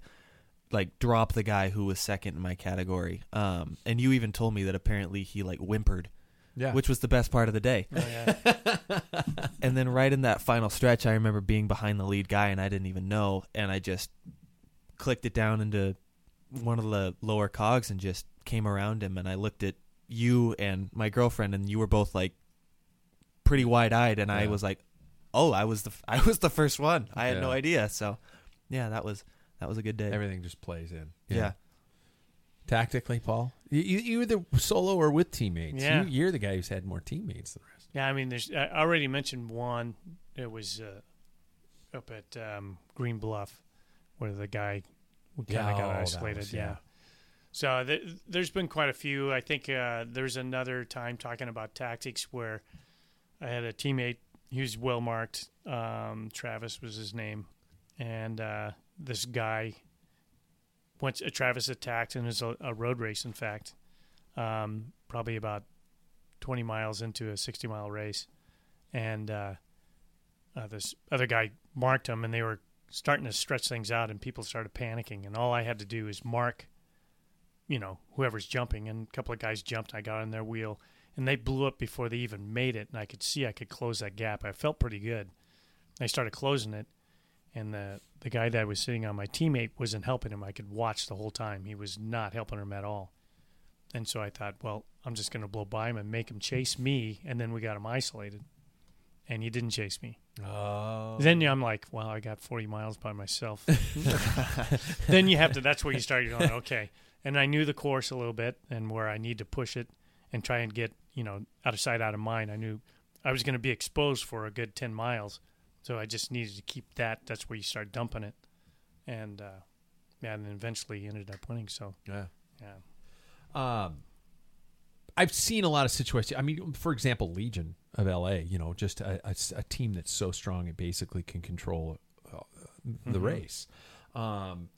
like drop the guy who was second in my category. Um, and you even told me that apparently he like whimpered, Yeah. which was the best part of the day. Oh, yeah. And then right in that final stretch, I remember being behind the lead guy and I didn't even know, and I just clicked it down into one of the lower cogs and just came around him, and I looked at you and my girlfriend, and you were both like pretty wide eyed, and I was like, "Oh, I was the f- I was the first one. I had no idea." So, yeah, that was that was a good day. Everything just plays in. yeah. Tactically, Paul, you, you either solo or with teammates. Yeah. You, you're the guy who's had more teammates than the rest. Yeah, I mean, there's. I already mentioned one. It was uh, up at um, Green Bluff, where the guy kind of Yeah, oh, got that isolated. was- yeah. yeah. So th- there's been quite a few. I think uh, there's another time talking about tactics where I had a teammate. He was well marked. Um, Travis was his name, and uh, this guy. Once uh, Travis attacked, and it was a, a road race, in fact, um, probably about 20 miles into a 60 mile race, and uh, uh, this other guy marked him, and they were starting to stretch things out, and people started panicking, and all I had to do is mark, you know, whoever's jumping, and a couple of guys jumped. I got on their wheel, and they blew up before they even made it, and I could see I could close that gap. I felt pretty good. I started closing it, and the the guy that was sitting on my teammate wasn't helping him. I could watch the whole time. He was not helping him at all. And so I thought, well, I'm just going to blow by him and make him chase me, and then we got him isolated. And he didn't chase me. Oh. Then I'm like, well, I got 40 miles by myself. then you have to. That's where you start going, okay. And I knew the course a little bit and where I need to push it and try and get you know out of sight, out of mind. I knew I was going to be exposed for a good 10 miles, so I just needed to keep that. That's where you start dumping it, and uh, yeah, and then eventually you ended up winning. So Yeah. yeah. Um, I've seen a lot of situations. I mean, for example, Legion of LA. You know, just a a team that's so strong it basically can control uh, the race, um,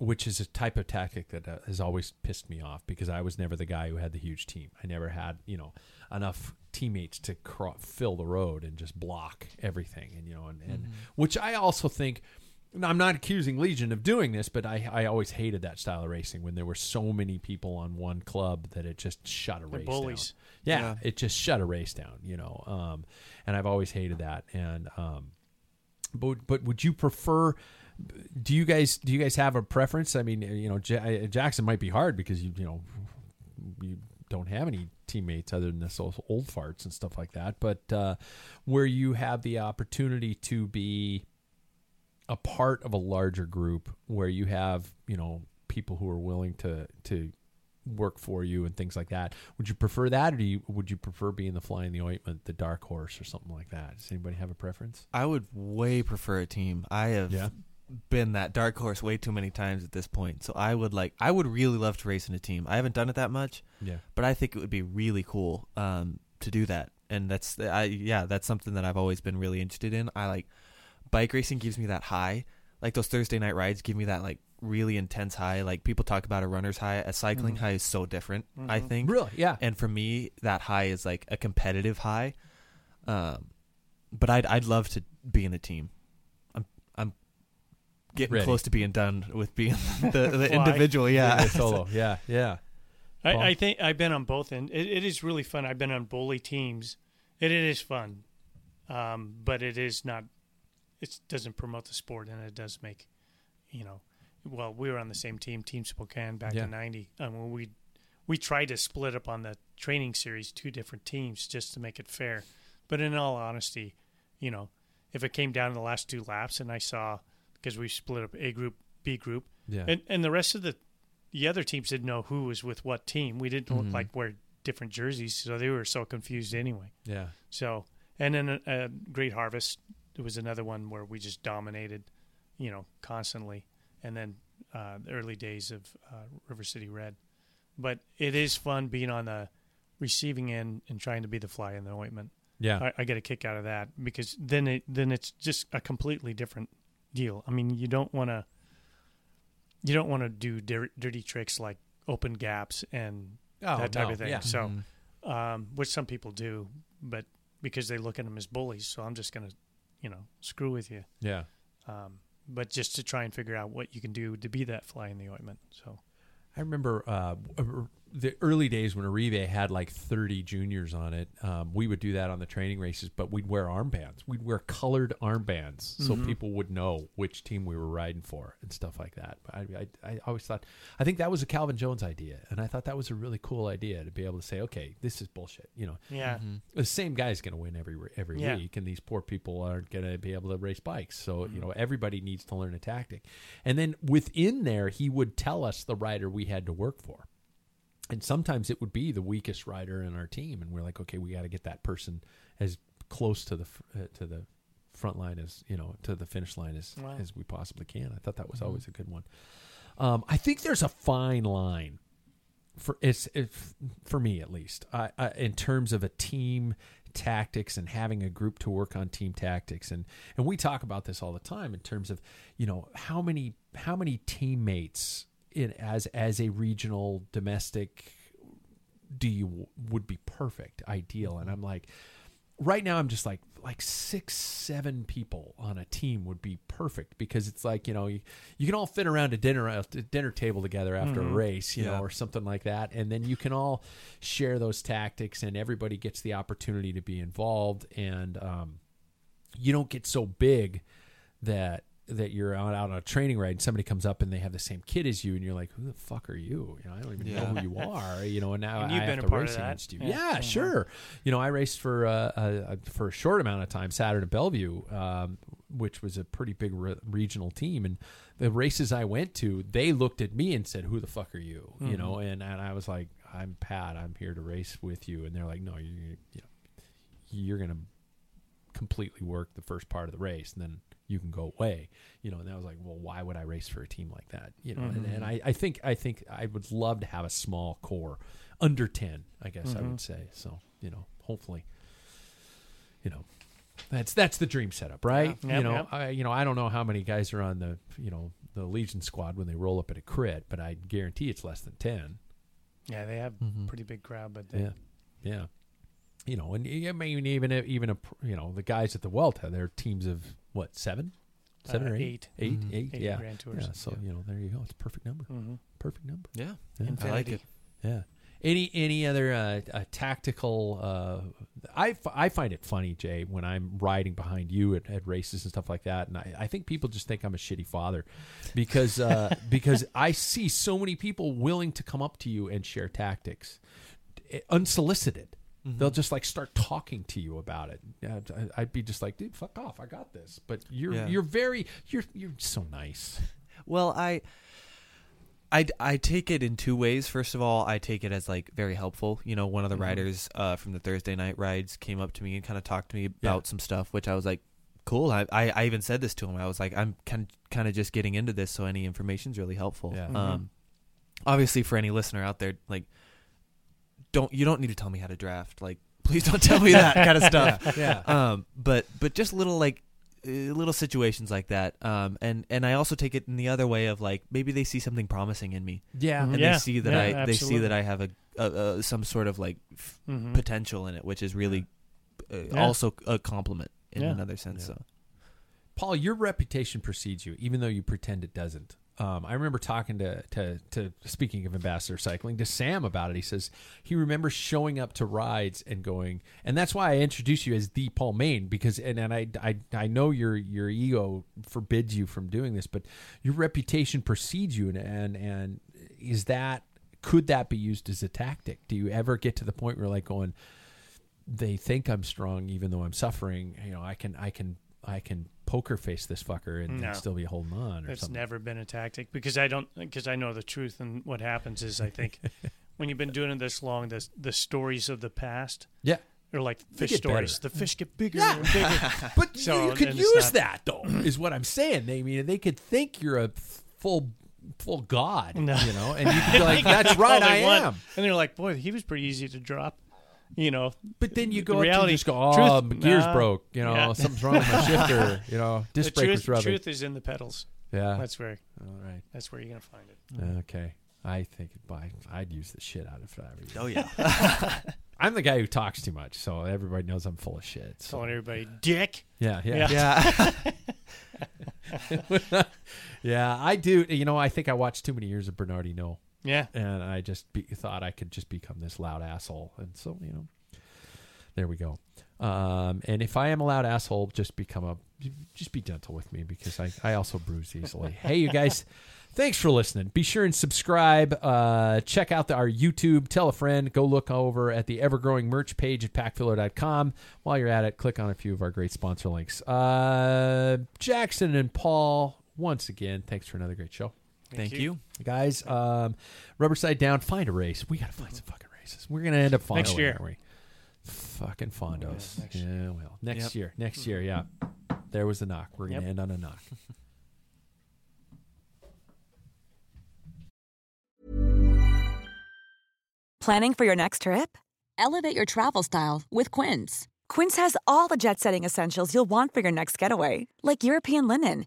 which is a type of tactic that uh, has always pissed me off because I was never the guy who had the huge team. I never had you know enough teammates to cro- fill the road and just block everything, and you know, and, and which I also think. I'm not accusing Legion of doing this, but I, I always hated that style of racing when there were so many people on one club that it just shut a They're race bullies. down. Yeah, Yeah. it just shut a race down, you know. Um, and I've always hated that. And um, but but would you prefer? Do you guys do you guys have a preference? I mean, you know, J- Jackson might be hard because you you know you don't have any teammates other than this old, old farts and stuff like that. But uh, where you have the opportunity to be a part of a larger group where you have you know people who are willing to to work for you and things like that would you prefer that or do you would you prefer being the fly in the ointment the dark horse or something like that does anybody have a preference I would way prefer a team. I have Yeah. Been that dark horse way too many times at this point. So I would like I would really love to race in a team. I haven't done it that much, yeah but I think it would be really cool um, to do that. And that's I yeah, that's something that I've always been really interested in. I like bike racing gives me that high. Like those Thursday night rides give me that like really intense high. Like people talk about a runner's high. A cycling high is so different, I think. really yeah And for me, that high is like a competitive high. Um, but I'd I'd love to be in a team. I'm I'm getting Ready. close to being done with being the, the individual. Yeah, solo yeah yeah I, I think I've been on both, and it, it is really fun. I've been on bully teams. It, it is fun, um, but it is not. It doesn't promote the sport, and it does make, you know. Well, we were on the same team, Team Spokane, back Yeah. in '90. Um, when we we tried to split up on the training series, two different teams, just to make it fair. But in all honesty, you know, if it came down to the last two laps, and I saw because we split up A group, B group, yeah and and the rest of the the other teams didn't know who was with what team. We didn't look like wear different jerseys, so they were so confused anyway. yeah So and then a, a Great Harvest it was another one where we just dominated, you know, constantly. And then uh, the early days of uh, River City Red, but it is fun being on the receiving end and trying to be the fly in the ointment. yeah I, I get a kick out of that because then it then it's just a completely different deal. I mean, you don't want to you don't want to do dir- dirty tricks like open gaps and Oh, that type no, of thing. yeah. So, um, which some people do, but because they look at them as bullies, so I'm just gonna, you know, screw with you. yeah Um, but just to try and figure out what you can do to be that fly in the ointment. So I remember uh, the early days when Arrive had like 30 juniors on it. Um, we would do that on the training races, but we'd wear armbands. We'd wear colored armbands so mm-hmm. people would know which team we were riding for and stuff like that. But I, I, I always thought, I think that was a Calvin Jones idea, and I thought that was a really cool idea to be able to say, okay, this is bullshit. You know, yeah, mm-hmm. the same guy's going to win every every Yeah. week, and these poor people aren't going to be able to race bikes. So you mm-hmm. know, everybody needs to learn a tactic. And then within there, he would tell us the rider we had to work for. And sometimes it would be the weakest rider in our team, and we're like, okay, we got to get that person as close to the uh, to the front line as you know to the finish line as Wow. as we possibly can. I thought that was always a good one. Um, I think there's a fine line for it's, it's for me at least I, I, in terms of a team tactics and having a group to work on team tactics and and we talk about this all the time in terms of you know how many how many teammates in as as a regional domestic do you would be perfect, ideal? And I'm like, right now I'm just like like six, seven people on a team would be perfect because it's like you know you, you can all fit around a dinner a dinner table together after a race, you know, or something like that, and then you can all share those tactics, and everybody gets the opportunity to be involved, and um, you don't get so big that that you're out, out on a training ride and somebody comes up and they have the same kid as you and you're like who the fuck are you? You know i don't even know who you are you know and now And you've have been a to part race of that. against you. Yeah. yeah, Mhm. sure. You know i raced for uh, uh, for a short amount of time saturn at bellevue um, which was a pretty big re- regional team. And the races i went to they looked at me and said who the fuck are you? You know and, and i was like i'm pat. I'm here to race with you. And they're like no you, you know you're gonna completely work the first part of the race. And then you can go away you know and i was like well why would i race for a team like that you know and, and I, I think i think i would love to have a small core under 10 i guess i would say so you know hopefully you know that's that's the dream setup right Yeah. Yep, you know yep. i you know i don't know how many guys are on the you know the legion squad when they roll up at a crit but i guarantee it's less than 10 Yeah, they have Mhm. pretty big crowd, but they, yeah, yeah. You know, and I mean, even even a you know the guys at the Vuelta, they're teams of what seven, seven Uh, or eight, eight. eight, Mhm. eight, Eight yeah, Grand Tours. yeah. So you know, there you go. It's a perfect number, hmm perfect number. Yeah, Yeah. I like it. Yeah. Any any other uh, uh, tactical? Uh, I, f- I find it funny, Jay, when I'm riding behind you at, at races and stuff like that, and I, I think people just think I'm a shitty father because uh, because I see so many people willing to come up to you and share tactics, eh, unsolicited. They'll just like start talking to you about it. Yeah, I- I'd be just like, dude, fuck off, I got this. But you're Yeah. you're very you're you're so nice. Well, I, I, I take it in two ways. First of all, I take it as like very helpful. You know, one of the riders uh, from the Thursday night rides came up to me and kind of talked to me about some stuff, which I was like, cool. I, I, I even said this to him. I was like, I'm kind kind of just getting into this, so any information's really helpful. Yeah. Um, obviously, for any listener out there, like, don't you don't need to tell me how to draft. Like, please don't tell me that kind of stuff yeah. um, but but just little like uh, little situations like that. Um, and and I also take it in the other way of like maybe they see something promising in me, Yeah. And Yeah, they see that yeah, I they see that I have a, a, a some sort of like f- hmm potential in it, which is really uh, Yeah. also a compliment in Yeah. another sense. Yeah. So Paul, your reputation precedes you, even though you pretend it doesn't. Um, I remember talking to, to to speaking of ambassador cycling to Sam about it. He says he remembers showing up to rides and going, and that's why I introduced you as the Paul Main because and, and I, I I know your your ego forbids you from doing this, but your reputation precedes you, and and, and is that could that be used as a tactic? Do you ever get to the point where like going, they think I'm strong even though I'm suffering. You know, I can I can I can poker face this fucker and, No. still be holding on or That's something. never been a tactic because I don't because I know the truth and what happens is I think when you've been doing it this long, the the stories of the past yeah, are like fish stories. better. The fish get bigger Yeah. and bigger. but So, you could use not- that though. Is what I'm saying. They I mean they could think you're a full full god, No. you know, and you could be like, "That's right, I am." And they're like, boy, he was pretty easy to drop. You know, But then you The go up to reality- and just go, "Oh, truth- gears nah. broke," you know, Yeah. something's wrong with my shifter, you know, disc brake truth, was rubbing. truth is in the pedals. Yeah, That's where all right, that's where you're gonna find it. okay. I think I, I'd use the shit out of that. oh yeah, I'm the guy who talks too much, so everybody knows I'm full of shit. So. Telling everybody, dick. Yeah, yeah, Yeah. yeah. yeah. I do. You know, I think I watched too many years of Bernardi No, Yeah. and I just be, thought I could just become this loud asshole, and so you know, there we go. Um, and if I am a loud asshole, just become a, just be gentle with me because I, I also bruise easily. hey, you guys. Thanks for listening. Be sure and subscribe. Uh, check out the, our YouTube. Tell a friend. Go look over at the ever growing merch page at packfiller.com. While you're at it, click on a few of our great sponsor links. Uh, Jackson and Paul, once again, thanks for another great show. Thank you. you. Guys, um, rubber side down, find a race. We got to find some fucking races. We're going to end up fondoing, Next year. aren't we? Fucking fondos. Yeah, next Yeah, well, next Yep. year. Next year, yeah. There was a knock. We're going to Yep. end on a knock. Planning for your next trip? Elevate your travel style with Quince. Quince has all the jet setting essentials you'll want for your next getaway, like European linen,